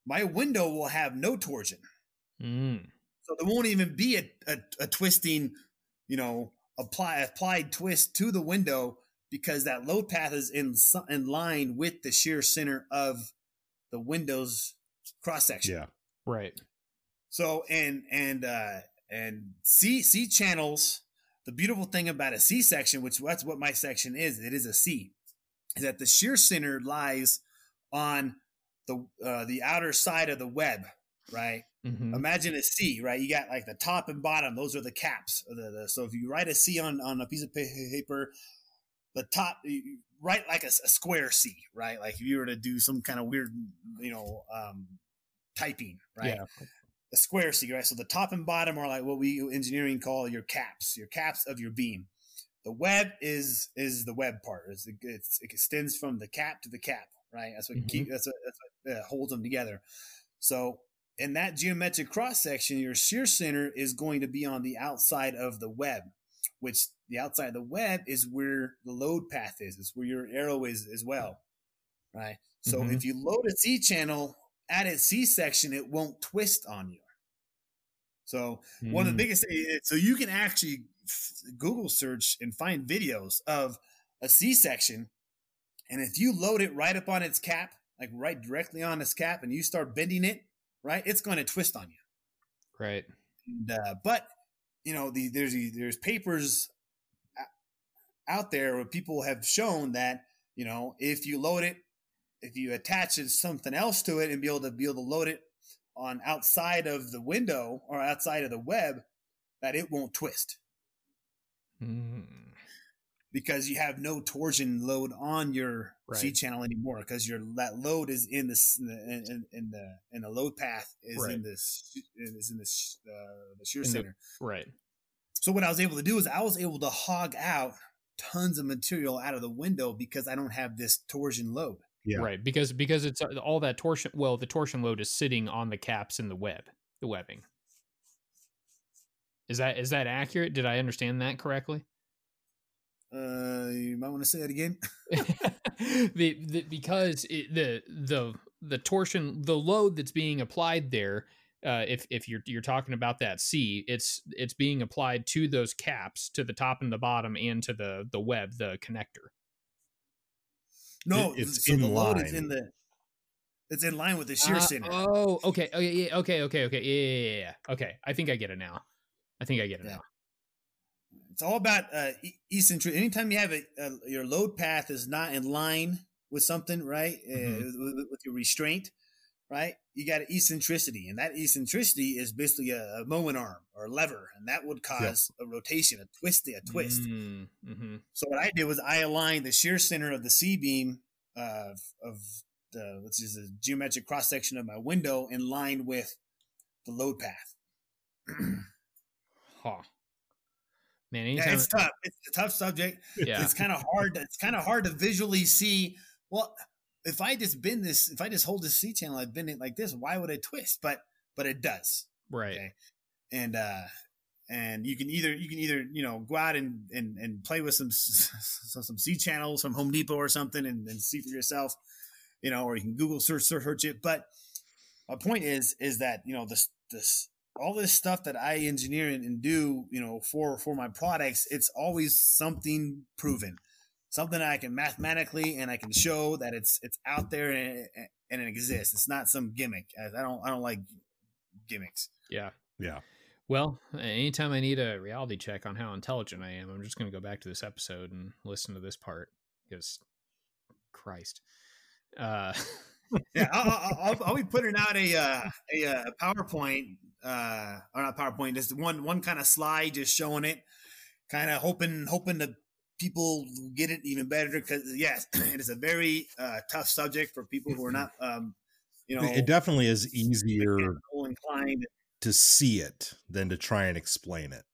my window will have no torsion. Mm. So there won't even be a, a, a twisting, you know, apply applied twist to the window because that load path is in in line with the shear center of the window's cross section. Yeah. Right. So and and uh and C C channels, the beautiful thing about a C section, which that's what my section is, it is a C, is that the shear center lies on the uh, the outer side of the web, right? hmm Imagine a C, right? You got like the top and bottom; those are the caps. The, the, so if you write a C on on a piece of paper, the top you write like a square C, right? Like if you were to do some kind of weird, you know, um, typing, right? Yeah. The square seat, right? So the top and bottom are like what we engineering call your caps, your caps of your beam. The web is is the web part. It's, it's it extends from the cap to the cap, right? That's what Mhm. keep that's what, that's what uh, holds them together. So in that geometric cross section, your shear center is going to be on the outside of the web, which the outside of the web is where the load path is. It's where your arrow is as well, right? So Mhm. if you load a C channel at its C section, it won't twist on you. So one of Mm, the biggest things, so you can actually Google search and find videos of a C section, and if you load it right up on its cap, like right directly on its cap, and you start bending it, right, it's going to twist on you. right. And, uh, but you know, the, there's there's papers out there where people have shown that you know if you load it, if you attach it, something else to it, and be able to be able to load it on outside of the window or outside of the web, that it won't twist Mm, because you have no torsion load on your C channel anymore because your that load is in this in the in, in the in the load path is Right. in this is in this uh, the shear In the- center. right. So what I was able to do is I was able to hog out tons of material out of the window because I don't have this torsion load. Yeah. Right. Because because it's uh, all that torsion. Well, the torsion load is sitting on the caps in the web, the webbing. Is that is that accurate? Did I understand that correctly? Uh, you might want to say that again. the, the because it, the the the torsion the load that's being applied there uh, if if you're you're talking about that C it's it's being applied to those caps to the top and the bottom and to the the web the connector No, It- it's so in the load is in the. It's in line with the shear Uh, center. oh okay okay yeah, okay okay okay yeah, yeah, yeah, yeah okay I think I get it now I think I get it Yeah. now It's all about uh, e- eccentric. Anytime you have a, uh, your load path is not in line with something, right? Uh, Mhm. with, with your restraint, right? You got eccentricity, and that eccentricity is basically a, a moment arm or a lever, and that would cause a rotation, a twist, a twist. mm, hmm So what I did was I aligned the shear center of the C beam uh, of the which is a geometric cross section of my window in line with the load path. huh man Yeah, it's tough. It's a tough subject. yeah It's kind of hard. It's kind of hard to visually see. Well, if I just bend this, if I just hold this C channel, I bend it like this. Why would it twist? But but it does. right Okay. And uh, and you can either you can either you know go out and and, and play with some some, some C channels from Home Depot or something and, and see for yourself, you know, or you can Google search search it. But my point is is that you know this this all this stuff that I engineer and, and do, you know, for for my products, it's always something proven, something that I can mathematically and I can show that it's it's out there and it, and it exists. It's not some gimmick. I I don't I don't like gimmicks. yeah Yeah. Well, anytime I need a reality check on how intelligent I am, I'm just going to go back to this episode and listen to this part because, Christ, uh, yeah, I'll, I'll, I'll, I'll be putting out a uh, a, uh PowerPoint, uh, or not PowerPoint, just one one kind of slide, just showing it, kind of hoping hoping that people get it even better. Because yes, it is a very uh, tough subject for people who are not, um, you know, it definitely is easier inclined. to see it than to try and explain it.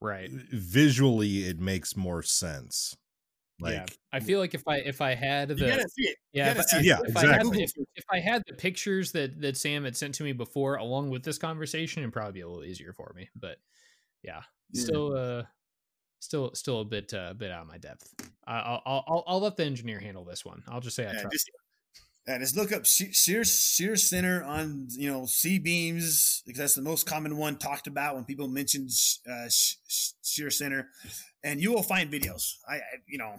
right? Visually, it makes more sense. Like, yeah, I feel like if I if I had the You gotta see it. yeah if, I- Yeah, if I had the, if, if I had the pictures that that Sam had sent to me before, along with this conversation, it'd probably be a little easier for me. But yeah, Yeah. still uh, still still a bit uh, a bit out of my depth. I, I'll, I'll I'll let the engineer handle this one. I'll just say I Yeah, trust. just, yeah, just look up she- shear shear center on you know C beams because that's the most common one talked about when people mention uh, sh- sh- shear center, and you will find videos. I, I you know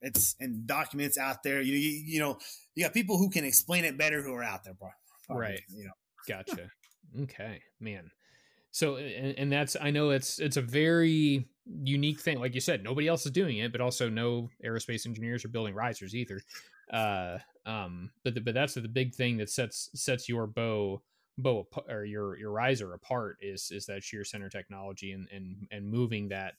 it's in documents out there. You, you you know you got people who can explain it better who are out there, bro. Right. You know. Gotcha. okay, man. So and, and that's I know it's it's a very unique thing. Like you said, nobody else is doing it, but also no aerospace engineers are building risers either. Uh, um, but the, but that's the big thing that sets sets your bow bow or your your riser apart is is that shear center technology and and and moving that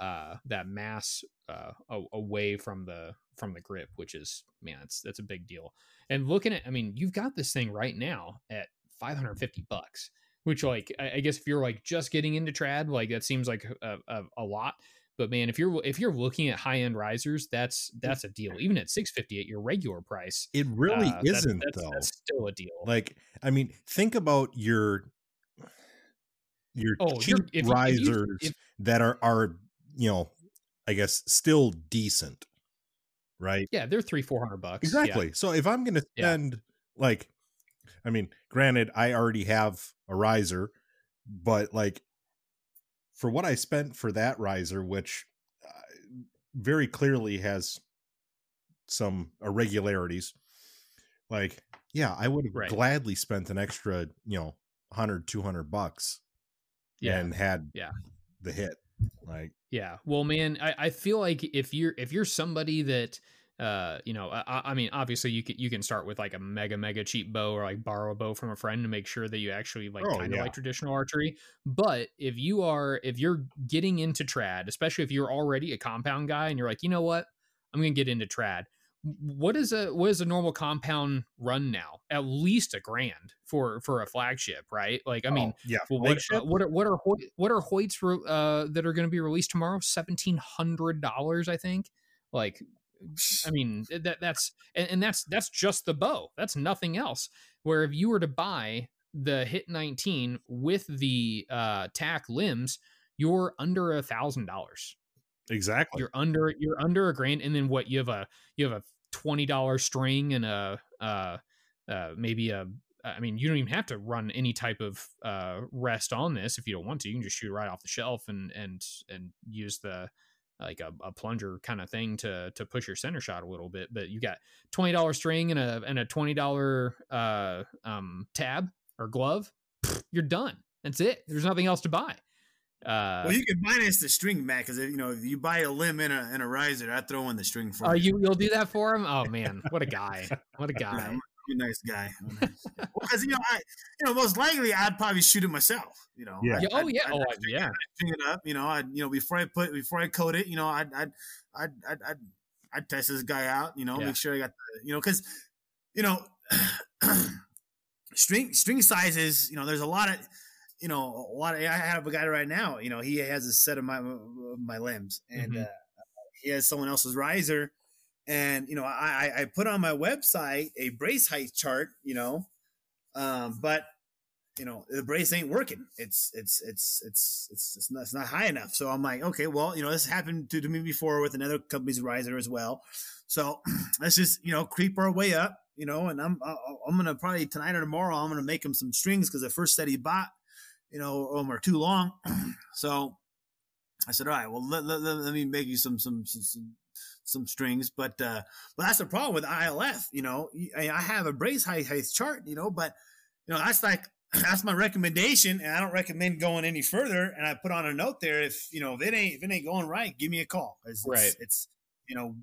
uh that mass uh away from the from the grip which is man that's a big deal and looking at i mean you've got this thing right now at 550 bucks. Which like I, guess if you're like just getting into trad, like that seems like a, a, a lot. But man, if you're if you're looking at high end risers, that's that's a deal. Even at 650 at your regular price, It really uh, isn't that's, though. That's still a deal. Like, I mean, think about your your Oh, cheap if you- if risers if- that are are you know, I guess still decent, right? yeah, they're three four hundred bucks. Yeah. Exactly. So if I'm going to Yeah. spend like, I mean, granted, I already have a riser, but like for what I spent for that riser, which uh, very clearly has some irregularities, like, yeah, I would have Right. gladly spent an extra, you know, 100, 200 bucks Yeah. and had Yeah. the hit. Like, Yeah. Well, man, I, I feel like if you're if you're somebody that uh you know I, I mean obviously you can you can start with like a mega mega cheap bow or like borrow a bow from a friend to make sure that you actually like Oh, kind of yeah. like traditional archery but if you are if you're getting into trad especially if you're already a compound guy and you're like you know what i'm gonna get into trad what is a what is a normal compound run now at least a grand for for a flagship right like i mean oh, yeah, well, what, uh, what are what are what are Hoyt's uh, that are going to be released tomorrow? Seventeen hundred dollars, I think. Like, I mean that that's and, and that's that's just the bow. That's nothing else. Where if you were to buy the Hit 19 with the uh, TAC limbs, you're under a thousand dollars. exactly. You're under you're under a grand, and then what? You have a you have a twenty dollar string and a uh, uh, maybe a I mean, you don't even have to run any type of uh, rest on this if you don't want to. You can just shoot right off the shelf and and and use the like a, a plunger kind of thing to to push your center shot a little bit. But you got twenty dollar string and a and a twenty dollar uh, um, tab or glove. You're done. That's it. There's nothing else to buy. Uh, well, you can finance the string, Matt, because you know if you buy a limb and a, and a riser, I throw in the string for oh, you. you you'll do that for him? Oh man, what a guy! What a guy! I'm a nice guy. Because you know, I you know most likely I'd probably shoot it myself. You know. Yeah. I'd- oh I'd- yeah, I'd- oh I'd yeah. string it up. You know, I you know before I put before I coat it, you know, I'd I'd I'd I'd, I'd, I'd test this guy out. You know, Yeah. make sure I got the you know because you know string string sizes. You know, there's a lot of you know a lot of. I have a guy right now. You know, he has a set of my my limbs, and Mhm. uh, he has someone else's riser. And you know, I I- put on my website a brace height chart. You know, um, but you know the brace ain't working. It's it's it's it's it's it's not, it's not high enough. So I'm like, okay, well, you know, this happened to, to me before with another company's riser as well. So let's just you know creep our way up. You know, and I'm I'm gonna probably tonight or tomorrow I'm gonna make him some strings because the first set he bought, you know, um, are too long. so I said, all right, well let, let, let me make you some some some. some some strings, but uh, but that's the problem with ILF. You know, I, have a brace height height chart. You know, but you know that's like that's my recommendation, and I don't recommend going any further. And I put on a note there if you know if it ain't if it ain't going right, give me a call. It's, Right. It's, it's you know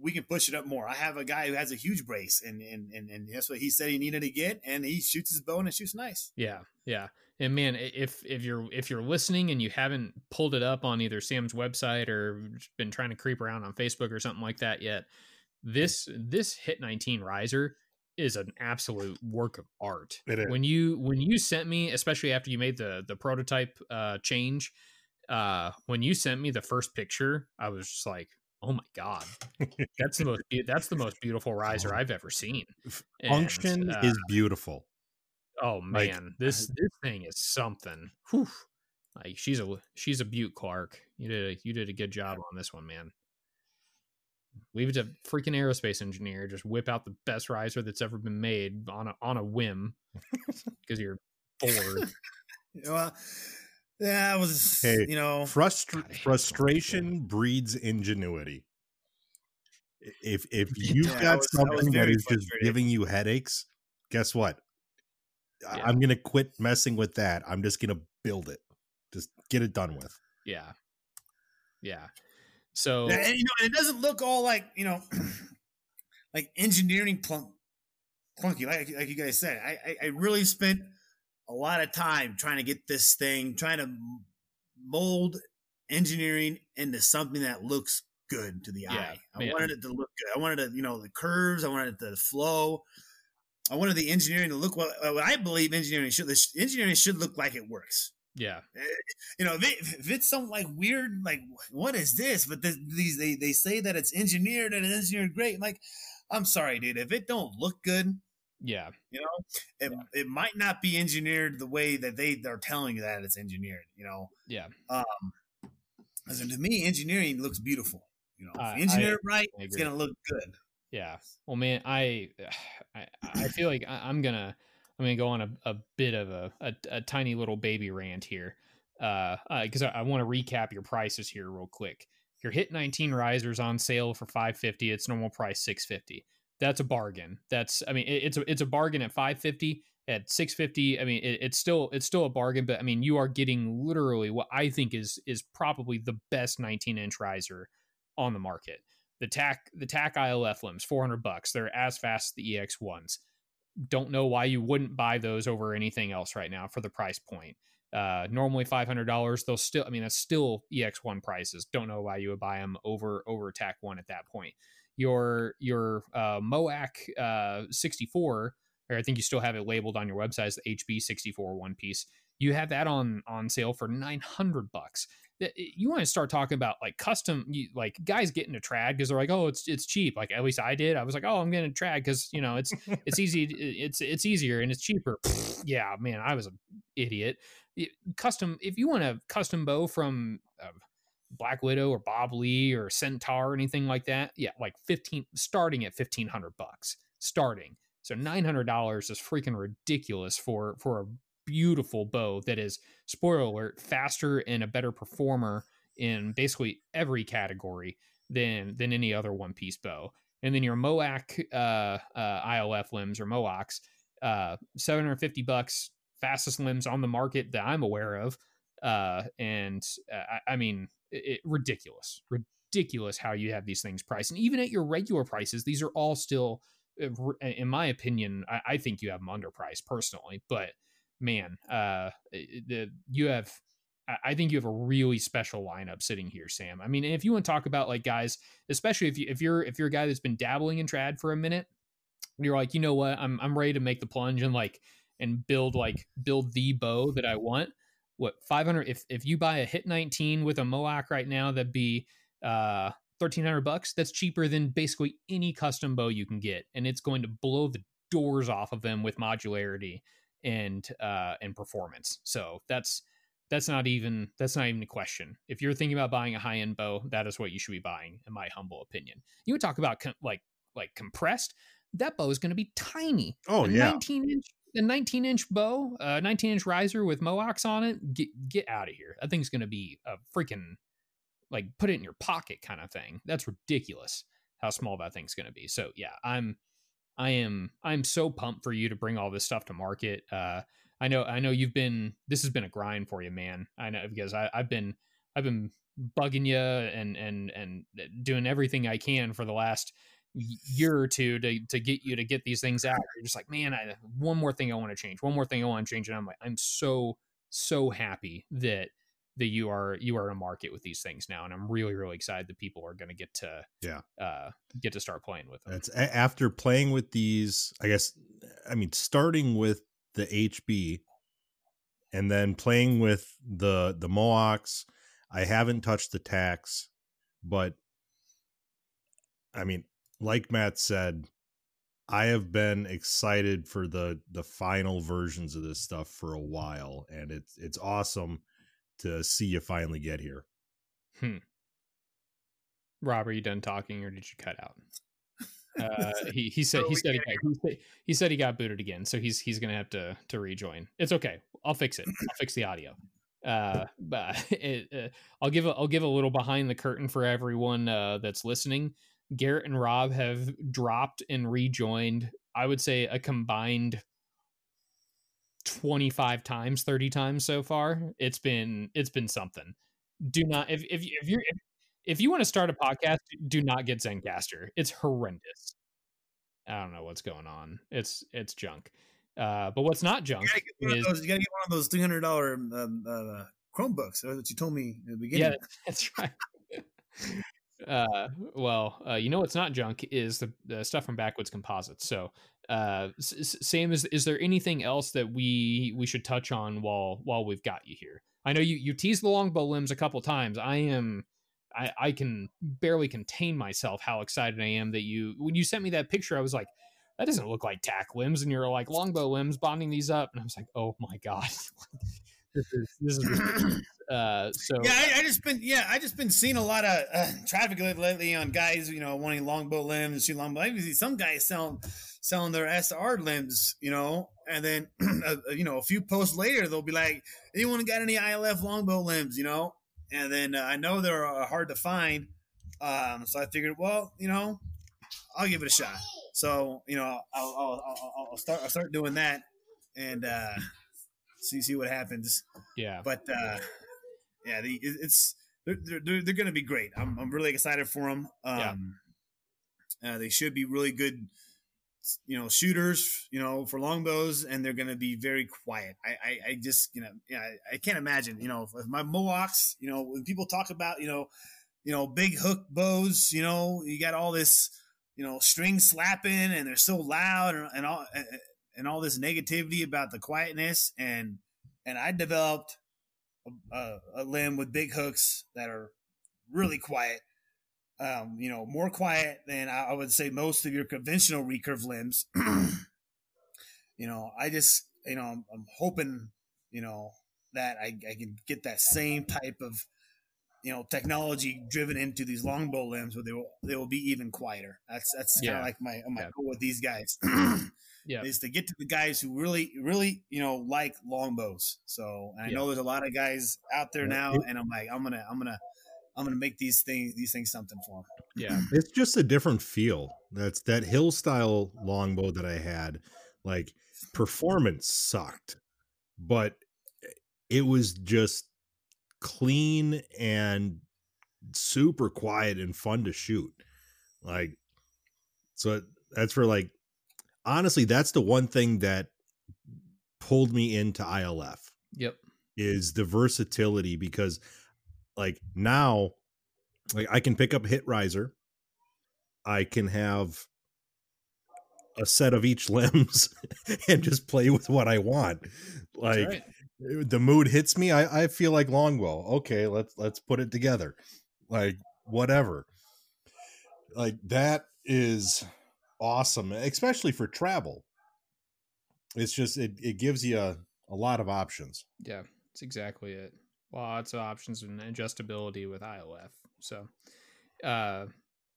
we can push it up more. I have a guy who has a huge brace, and and and, and that's what he said he needed to get, and he shoots his bow and it shoots nice. Yeah, yeah. And man, if if you're if you're listening and you haven't pulled it up on either Sam's website or been trying to creep around on Facebook or something like that yet, this this Hit 19 riser is an absolute work of art. It is. When you when you sent me, especially after you made the the prototype uh change, uh when you sent me the first picture, I was just like, "Oh my god. That's the most that's the most beautiful riser I've ever seen." And, Function uh, is beautiful. Oh Like, man, this this thing is something. Whew. Like she's a she's a Butte Clark. You did a, you did a good job on this one, man. Leave it to freaking aerospace engineer. Just whip out the best riser that's ever been made on a on a whim because you're bored. Well, yeah, it was Hey, you know Frustra- God, I frustration breeds ingenuity. If if you've Yeah, got was- something that very just giving you headaches, guess what? I- Yeah. I'm gonna quit messing with that. I'm just gonna build it. Just get it done with. yeah, yeah. So Yeah, and you know, it doesn't look all like you know, like engineering clunk, clunky. Like like you guys said, I, I I really spent a lot of time trying to get this thing, trying to mold engineering into something that looks good to the Yeah, eye. I yeah. wanted it to look good. I wanted it, you know, the curves. I wanted it to flow. I wanted the engineering to look what, what I believe engineering should. The engineering should look like it works. Yeah. You know, if, it, if it's some like weird, like what is this? But this, these they they say that it's engineered and it's engineered great. I'm like, I'm sorry, dude. If it don't look good, yeah, you know, it, yeah. it might not be engineered the way that they are telling you that it's engineered. You know. Yeah. Um, as to me, engineering looks beautiful. You know, uh, engineer I, right, it's gonna look good. Yeah. Well, man, I I, I feel like I, am gonna I'm gonna go on a, a bit of a, a, a tiny little baby rant here, uh, because uh, I, I want to recap your prices here real quick. Your Hit 19 risers on sale for 550. It's normal price 650. That's a bargain. That's I mean it, it's a it's a bargain at 550 at 650 i mean it, it's still it's still a bargain but i mean you are getting literally what i think is is probably the best 19 inch riser on the market the TAC the TAC ilf limbs 400 bucks. They're as fast as the ex ones. Don't know why you wouldn't buy those over anything else right now for the price point. Uh normally $500 they'll still i mean that's still ex1 prices. Don't know why you would buy them over over TAC one at that point. Your your uh Moac uh 64 or I think you still have it labeled on your website as the HB64 one piece. You have that on on sale for 900 bucks. You want to start talking about like custom, like guys getting a trad because they're like, oh, it's it's cheap. Like at least I did. I was like, oh, I'm getting a trad because you know it's it's easy, it's it's easier and it's cheaper. yeah, man, I was an idiot. Custom, if you want a custom bow from uh, Black Widow or Bob Lee or Centaur or anything like that, yeah, like 15 starting at 1500 bucks starting so $900 is freaking ridiculous for for a beautiful bow that is spoiler alert faster and a better performer in basically every category than than any other one piece bow. And then your Moac uh, uh, ILF limbs or Moacs, uh, 750 bucks, fastest limbs on the market that I'm aware of. Uh, and uh, I, I, mean, it, ridiculous, ridiculous how you have these things priced. And even at your regular prices, these are all still in my opinion, I, I think you have them underpriced personally. But man, uh, the you have I think you have a really special lineup sitting here, Sam. I mean, if you want to talk about like guys, especially if you if you're if you're a guy that's been dabbling in trad for a minute, you're like, you know what, I'm I'm ready to make the plunge and like and build like build the bow that I want. What 500? If if you buy a Hit 19 with a Moac right now, that'd be uh 1300 bucks that's cheaper than basically any custom bow you can get and it's going to blow the doors off of them with modularity and uh and performance. So that's that's not even that's not even a question. If you're thinking about buying a high-end bow that is what you should be buying in my humble opinion. You would talk about com- like like compressed that bow is going to be tiny. Oh a yeah. 19 inch the 19 inch bow uh 19 inch riser with Moacs on it get get out of here. That thing's going to be a freaking like put it in your pocket kind of thing. That's ridiculous how small that thing's going to be. So yeah, I'm I am I'm so pumped for you to bring all this stuff to market. Uh I know I know you've been this has been a grind for you, man. I know because I, I've been I've been bugging you and and and doing everything I can for the last year or two to to get you to get these things out. You're just like, man, I one more thing I want to change, one more thing I want to change, and I'm like, I'm so so happy that that you are you are in a market with these things now and i'm really really excited that people are going to get to yeah. uh get to start playing with them it's after playing with these i guess i mean starting with the hb and then playing with the the Moacs i haven't touched the TACs but i mean like matt said i have been excited for the the final versions of this stuff for a while and it's it's awesome to see you finally get here. Hmm. Rob, are you done talking, or did you cut out? Uh, he he said he said he, got, he said he said he got booted again, so he's he's gonna have to to rejoin. It's okay. I'll fix it. I'll fix the audio. Uh, but it, uh, I'll give a I'll give a little behind the curtain for everyone uh, that's listening. Garrett and Rob have dropped and rejoined. I would say a combined 25 times 30 times so far it's been it's been something. Do not if if, if you're if, if you want to start a podcast do not get Zencastr. It's horrendous. I don't know what's going on. It's it's junk. Uh but what's not junk you gotta get, is, those, you gotta get one of those $300 um, uh, chromebooks. That you told me at the beginning. Yeah that's right. Uh well uh you know what's not junk is the, the stuff from backwoods composites. So uh, Sam, is is there anything else that we we should touch on while while we've got you here? I know you you teased the longbow limbs a couple times. I am. I, I can barely contain myself how excited I am that you when you sent me that picture I was like that doesn't look like TAC limbs and you're like longbow limbs bonding these up and I was like oh my god this is this is uh so yeah I, I, just been yeah I just been seeing a lot of uh, traffic lately on guys you know wanting longbow limbs shoot longbow I see some guys selling selling their SR limbs you know and then uh, you know a few posts later they'll be like anyone got any ILF longbow limbs you know and then uh, I know they're uh, hard to find um so I figured well you know I'll give it a shot so you know I'll, I'll, I'll start I'll start doing that and uh see see what happens. Yeah. But uh, yeah, the, it's they're they're, they're going to be great. I'm I'm really excited for them. Um, yeah. Uh, they should be really good, you know, shooters. You know, for longbows, and they're going to be very quiet. I, I I just you know yeah I, I can't imagine you know my Moacs. You know when people talk about you know you know big hook bows. You know you got all this you know string slapping and they're so loud and, and all and all this negativity about the quietness and and I developed a, a, limb with big hooks that are really quiet. Um, you know, more quiet than I, I would say most of your conventional recurve limbs. you know, I just you know I'm, I'm hoping you know that I, I can get that same type of you know technology driven into these longbow limbs where they will they will be even quieter. That's that's kind of like my my yeah. goal with these guys yeah. is to get to the guys who really, really, you know, like longbows. So I yeah. know there's a lot of guys out there now, and I'm like, I'm gonna, I'm gonna, I'm gonna make these things, these things something for them. Yeah, it's just a different feel. That's that hill style longbow that I had. Like performance sucked, but it was just clean and super quiet and fun to shoot. Like, so that's for like honestly, that's the one thing that pulled me into ILF. Yep. Is the versatility because like now like I can pick up hit riser. I can have a set of each limbs and just play with what I want. Like right. Eh, the mood hits me, I, I feel like Longwell. Okay, let's let's put it together. Like whatever. Like that is awesome, especially for travel. It's just it, it gives you a, a lot of options. Yeah, that's exactly it. Lots of options and adjustability with ILF. So, uh,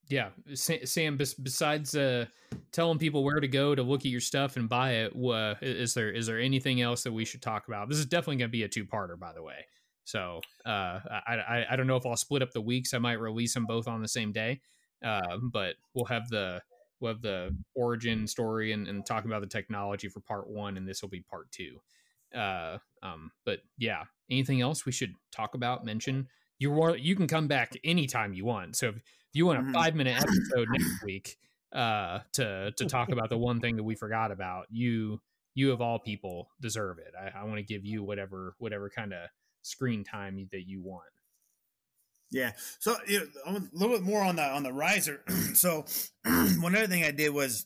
yeah, Sam. Besides uh, telling people where to go to look at your stuff and buy it, uh, is there is there anything else that we should talk about? This is definitely going to be a two parter, by the way. So uh, I, I I don't know if I'll split up the weeks. I might release them both on the same day, uh, but we'll have the we'll have the origin story and, and talk about the technology for part one, and this will be part two. Uh, um, but yeah, anything else we should talk about, mention? You are, you can come back anytime you want. So if, if you want a mm-hmm. five minute episode next week uh, to to talk about the one thing that we forgot about, you you of all people deserve it. I, I want to give you whatever whatever kind of screen time that you want. Yeah. So you know, a little bit more on the on the riser. so one other thing I did was,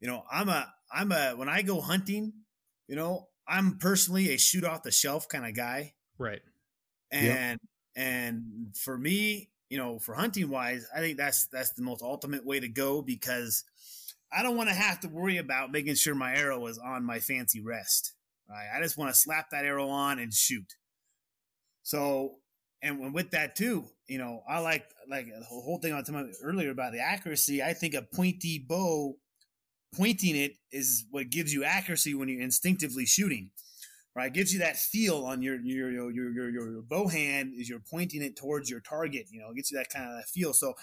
you know, I'm a I'm a when I go hunting, you know, I'm personally a shoot off the shelf kind of guy. Right. And yep. and for me, you know, for hunting wise, I think that's that's the most ultimate way to go because I don't want to have to worry about making sure my arrow is on my fancy rest. Right. I just want to slap that arrow on and shoot. So and with that too, you know, I like like the whole thing I was talking about earlier about the accuracy. I think a pointy bow, pointing it is what gives you accuracy when you're instinctively shooting. Right, it gives you that feel on your your your your your, bow hand as you're pointing it towards your target. You know, it gets you that kind of that feel. So,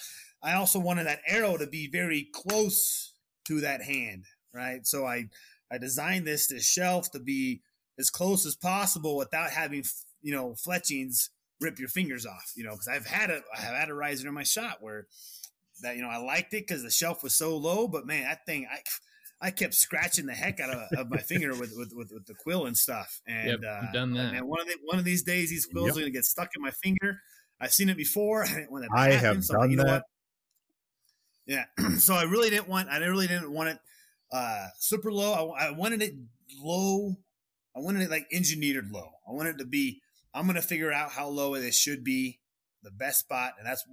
I also wanted that arrow to be very close to that hand. Right, so I I designed this to shelf to be as close as possible without having you know fletchings rip your fingers off, you know, because I've had a I have had a riser in my shot where that you know I liked it because the shelf was so low, but man, that thing I I kept scratching the heck out of, of my finger with, with, with with the quill and stuff. And yep, uh, done that. And one of the, one of these days, these quills yep. are gonna get stuck in my finger. I've seen it before. I didn't want that. I happen, have so done you know that. Yeah. so I really didn't want. I really didn't want it uh, super low. I, I wanted it low. I wanted it like engineered low. I wanted it to be. I'm gonna figure out how low it should be, the best spot, and that's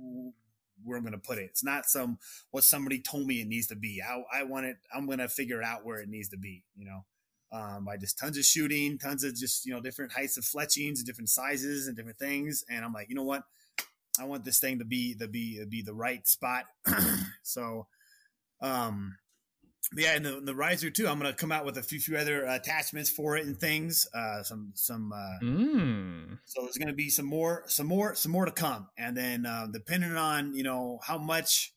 where I'm gonna put it. It's not some what somebody told me it needs to be. How I want it. I'm gonna figure out where it needs to be. You know. Um, I just tons of shooting, tons of just you know different heights of fletchings, different sizes, and different things. And I'm like, you know what? I want this thing to be the be be the right spot. so, um, yeah, and the, the riser too. I'm gonna come out with a few few other attachments for it and things. Uh, some some. Uh, mm. So there's gonna be some more, some more, some more to come. And then uh, depending on you know how much,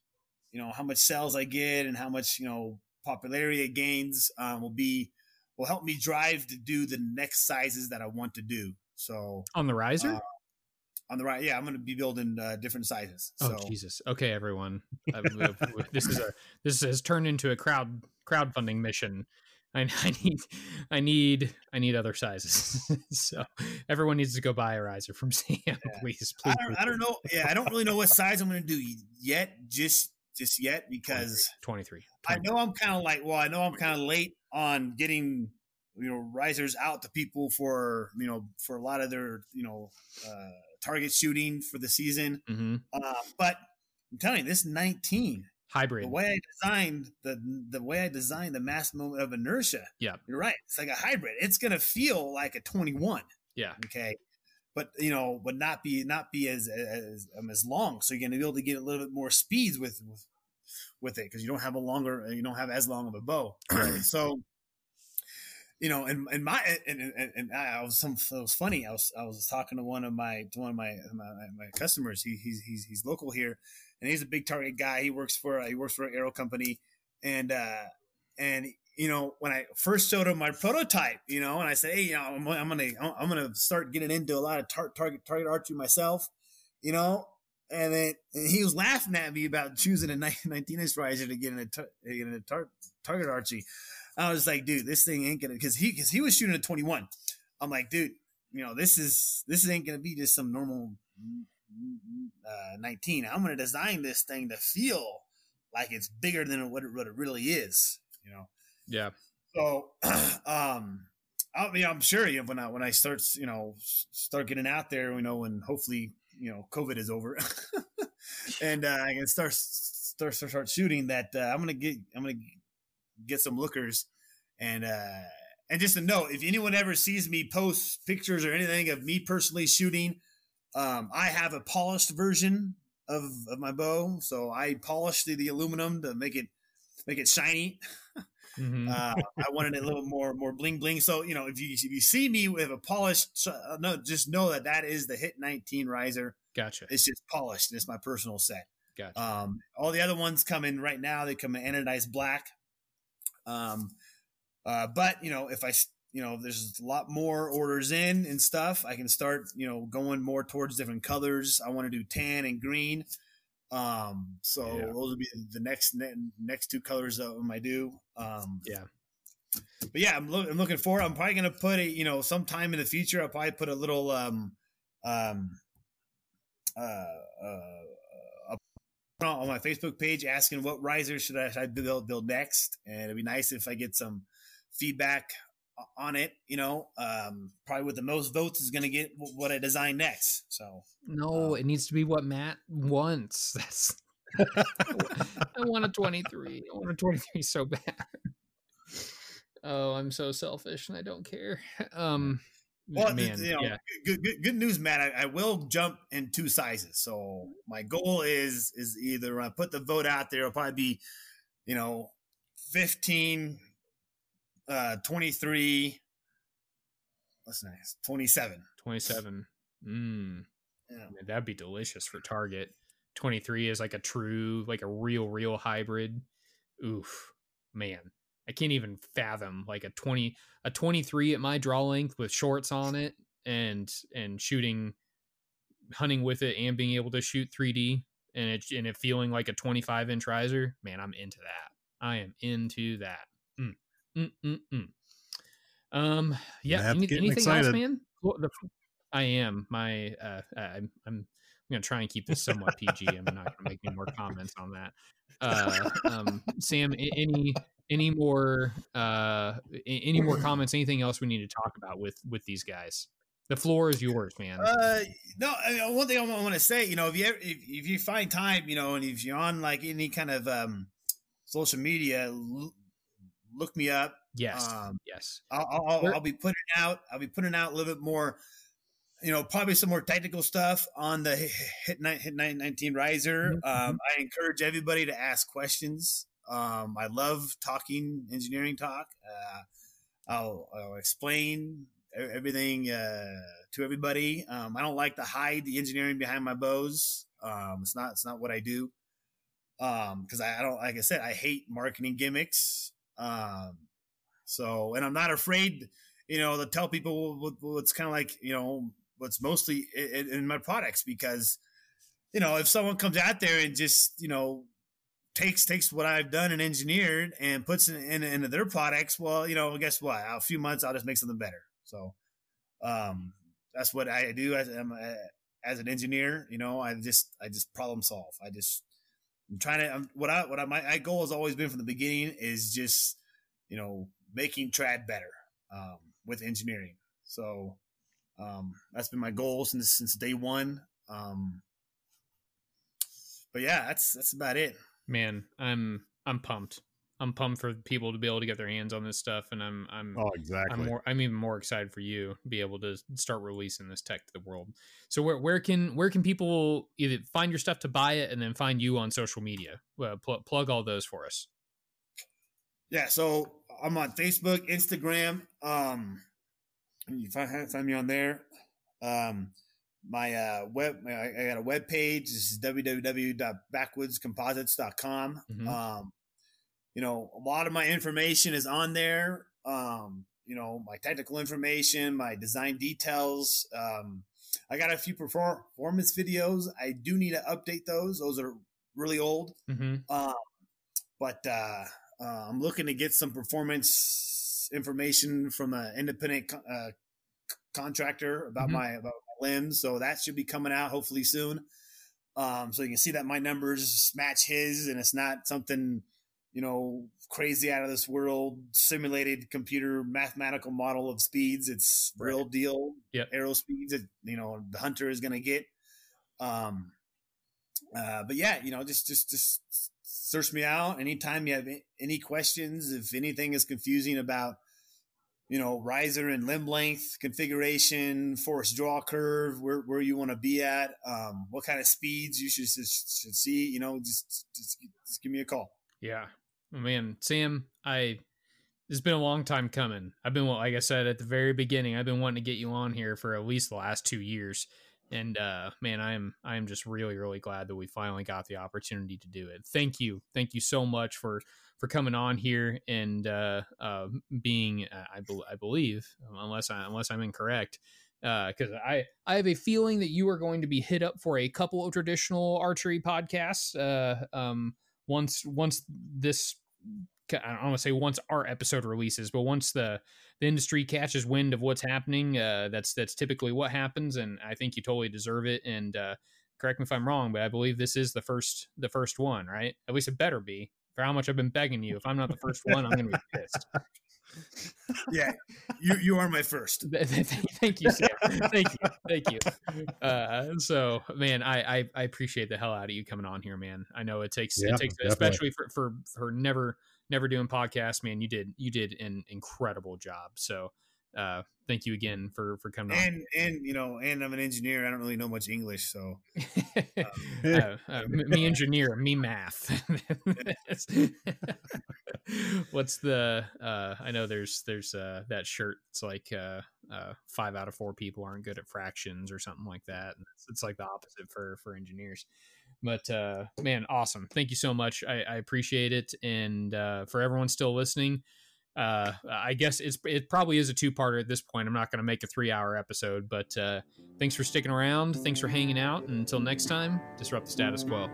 you know how much sales I get and how much you know popularity it gains, um, will be will help me drive to do the next sizes that I want to do. So on the riser. Uh, on the right, yeah, I'm going to be building uh, different sizes. So. Oh Jesus! Okay, everyone, this is a this has turned into a crowd crowdfunding mission. I, I need, I need, I need other sizes. so everyone needs to go buy a riser from Sam, yeah. please. please I don't, I don't know. Yeah, I don't really know what size I'm going to do yet. Just, just yet because 23. 23. I know I'm kind of like, well, I know I'm kind of late on getting you know risers out to people for you know for a lot of their you know uh, target shooting for the season. Mm-hmm. Uh, but I'm telling you, this 19 hybrid. The way I designed the the way I designed the mass moment of inertia. Yeah, you're right. It's like a hybrid. It's gonna feel like a 21. Yeah. Okay. But you know, but not be not be as as um, as long. So you're gonna be able to get a little bit more speeds with with, with it because you don't have a longer you don't have as long of a bow. so you know, and and my and, and, and I was some it was funny. I was I was talking to one of my to one of my my, my customers. He, he's he's he's local here, and he's a big target guy. He works for he works for an aero company, and uh and you know when I first showed him my prototype, you know, and I said, hey, you know, I'm, I'm gonna I'm gonna start getting into a lot of tar- target target archery myself, you know. And then and he was laughing at me about choosing a 19 inch riser to get in a, tar- get in a tar- target archery. I was like, dude, this thing ain't gonna because he because he was shooting a 21. I'm like, dude, you know, this is this ain't gonna be just some normal uh, 19. I'm gonna design this thing to feel like it's bigger than what it, what it really is. You know. Yeah. So, um, I mean, I'm sure you know, when I when I start you know start getting out there, you know, and hopefully you know COVID is over, and uh, I can start start start, start shooting. That uh, I'm gonna get I'm gonna get some lookers. And uh and just a note if anyone ever sees me post pictures or anything of me personally shooting um i have a polished version of of my bow. So i polished the, the aluminum to make it make it shiny. Mm-hmm. uh, i wanted it a little more more bling bling. So you know if you if you see me with a polished uh, no just know that that is the hit 19 riser. Gotcha. It's just polished. It's my personal set. Gotcha. Um all the other ones come in right now. They come in anodized black um, uh, but you know, if I, you know, there's a lot more orders in and stuff, I can start, you know, going more towards different colors. I want to do tan and green. Um, so yeah. those will be the next next two colors of them I do. Um, yeah. But yeah, I'm, lo- I'm looking forward. I'm probably gonna put a, you know, sometime in the future, I'll probably put a little, um, um, uh, uh, on my Facebook page asking what riser should I, should I build, build next, and it'd be nice if I get some feedback on it. You know, um, probably with the most votes is going to get what I design next. So no, um, it needs to be what Matt wants. That's I want a 23. I want a 23 so bad. Oh, I'm so selfish and I don't care. Um, well, man, you know, yeah. good, good, good news, Matt. I, I, will jump in two sizes. So my goal is is either I put the vote out there. It'll probably be, you know, 15, uh, 23. What's nice? 27. 27. Mm. Yeah. Man, that'd be delicious for Target. 23 is like a true, like a real, real hybrid. Oof, man. I can't even fathom like a 20 a 23 at my draw length with shorts on it and and shooting hunting with it and being able to shoot 3D and it and it feeling like a 25 inch riser, man, I'm into that. I am into that. Mm, mm, mm, mm. Um, yeah. Any, anything excited. else, man? I am. My uh, I'm I'm gonna try and keep this somewhat PG. I'm not gonna make any more comments on that. Uh, um, Sam, any any more uh, any more comments? Anything else we need to talk about with with these guys? The floor is yours, man. Uh, no, I mean, one thing I want to say, you know, if you ever, if, if you find time, you know, and if you're on like any kind of um, social media, l- look me up. Yes, Um, yes. I'll, I'll, I'll be putting out. I'll be putting out a little bit more. You know, probably some more technical stuff on the Hit Nine Hit Nine Nineteen Riser. Mhm, Um, I encourage everybody to ask questions. Um, I love talking engineering talk. Uh, I'll, I'll explain everything uh, to everybody. Um, I don't like to hide the engineering behind my bows. Um, it's not. It's not what I do. Um, because I, I don't. Like I said, I hate marketing gimmicks. Um, so, and I'm not afraid, you know, to tell people what, what's kind of like, you know, what's mostly in, in my products because, you know, if someone comes out there and just, you know, takes takes what I've done and engineered and puts it in, into their products, well, you know, guess what? A few months, I'll just make something better. So, um, that's what I do as a, as an engineer. You know, I just I just problem solve. I just I'm trying to. I'm, what I what I, my, my goal has always been from the beginning is just you know making trad better um, with engineering. So um, that's been my goal since since day one. Um, but yeah, that's that's about it. Man, I'm I'm pumped. I'm pumped for people to be able to get their hands on this stuff, and I'm I'm Oh, exactly. I'm more I'm even more excited for you to be able to start releasing this tech to the world. So where where can where can people either find your stuff to buy it and then find you on social media? Well, pl- plug all those for us. Yeah, so I'm on Facebook, Instagram. Um, you find find me on there. Um, my uh, web, I I got a web page. This is www.backwoodscomposites.com. Mhm. Um, you know, a lot of my information is on there. Um, you know, my technical information, my design details. Um, I got a few perform- performance videos. I do need to update those. Those are really old. Mm-hmm. Um, but uh, uh, I'm looking to get some performance information from an independent uh, contractor about Mhm. my about my limbs. So that should be coming out hopefully soon. Um, so you can see that my numbers match his, and it's not something you know crazy out of this world simulated computer mathematical model of speeds. It's real deal Yep. arrow speeds that you know the hunter is going to get. Um, uh, but yeah, you know, just just just search me out anytime you have any questions. If anything is confusing about, you know, riser and limb length configuration, force draw curve, where where you want to be at, um, what kind of speeds you should should, see, you know, just, just just give me a call. Yeah, man, Sam, I it's been a long time coming. I've been like I said at the very beginning, I've been wanting to get you on here for at least the last two years. And uh man, I am I am just really really glad that we finally got the opportunity to do it. Thank you, thank you so much for for coming on here and uh, uh being uh, I, bel I believe unless I unless I'm incorrect because I I have a feeling that you are going to be hit up for a couple of traditional archery podcasts. Uh, um, once once this I don't want to say once our episode releases, but once the the industry catches wind of what's happening, uh, that's that's typically what happens, and I think you totally deserve it. And uh, correct me if I'm wrong, but I believe this is the first the first one, right? At least it better be. For how much I've been begging you, if I'm not the first one, I'm going to be pissed. Yeah, you you are my first. thank you, Sam. Thank you, thank you. Uh, so, man, I, I I appreciate the hell out of you coming on here, man. I know it takes Yeah, it takes definitely. especially for for for never never doing podcasts, man. You did you did an incredible job. So, uh, thank you again for for coming And and you know, and I'm an engineer. I don't really know much English, so on. uh, uh, me engineer, me math. What's the? uh I know there's there's uh that shirt. It's like uh uh five out of four people aren't good at fractions or something like that. It's, it's like the opposite for for engineers but uh, man, awesome! Thank you so much. I, I appreciate it, and uh, for everyone still listening, uh, I guess it's it probably is a two parter at this point. I'm not going to make a three hour episode, but uh, thanks for sticking around. Thanks for hanging out, and until next time, disrupt the status quo.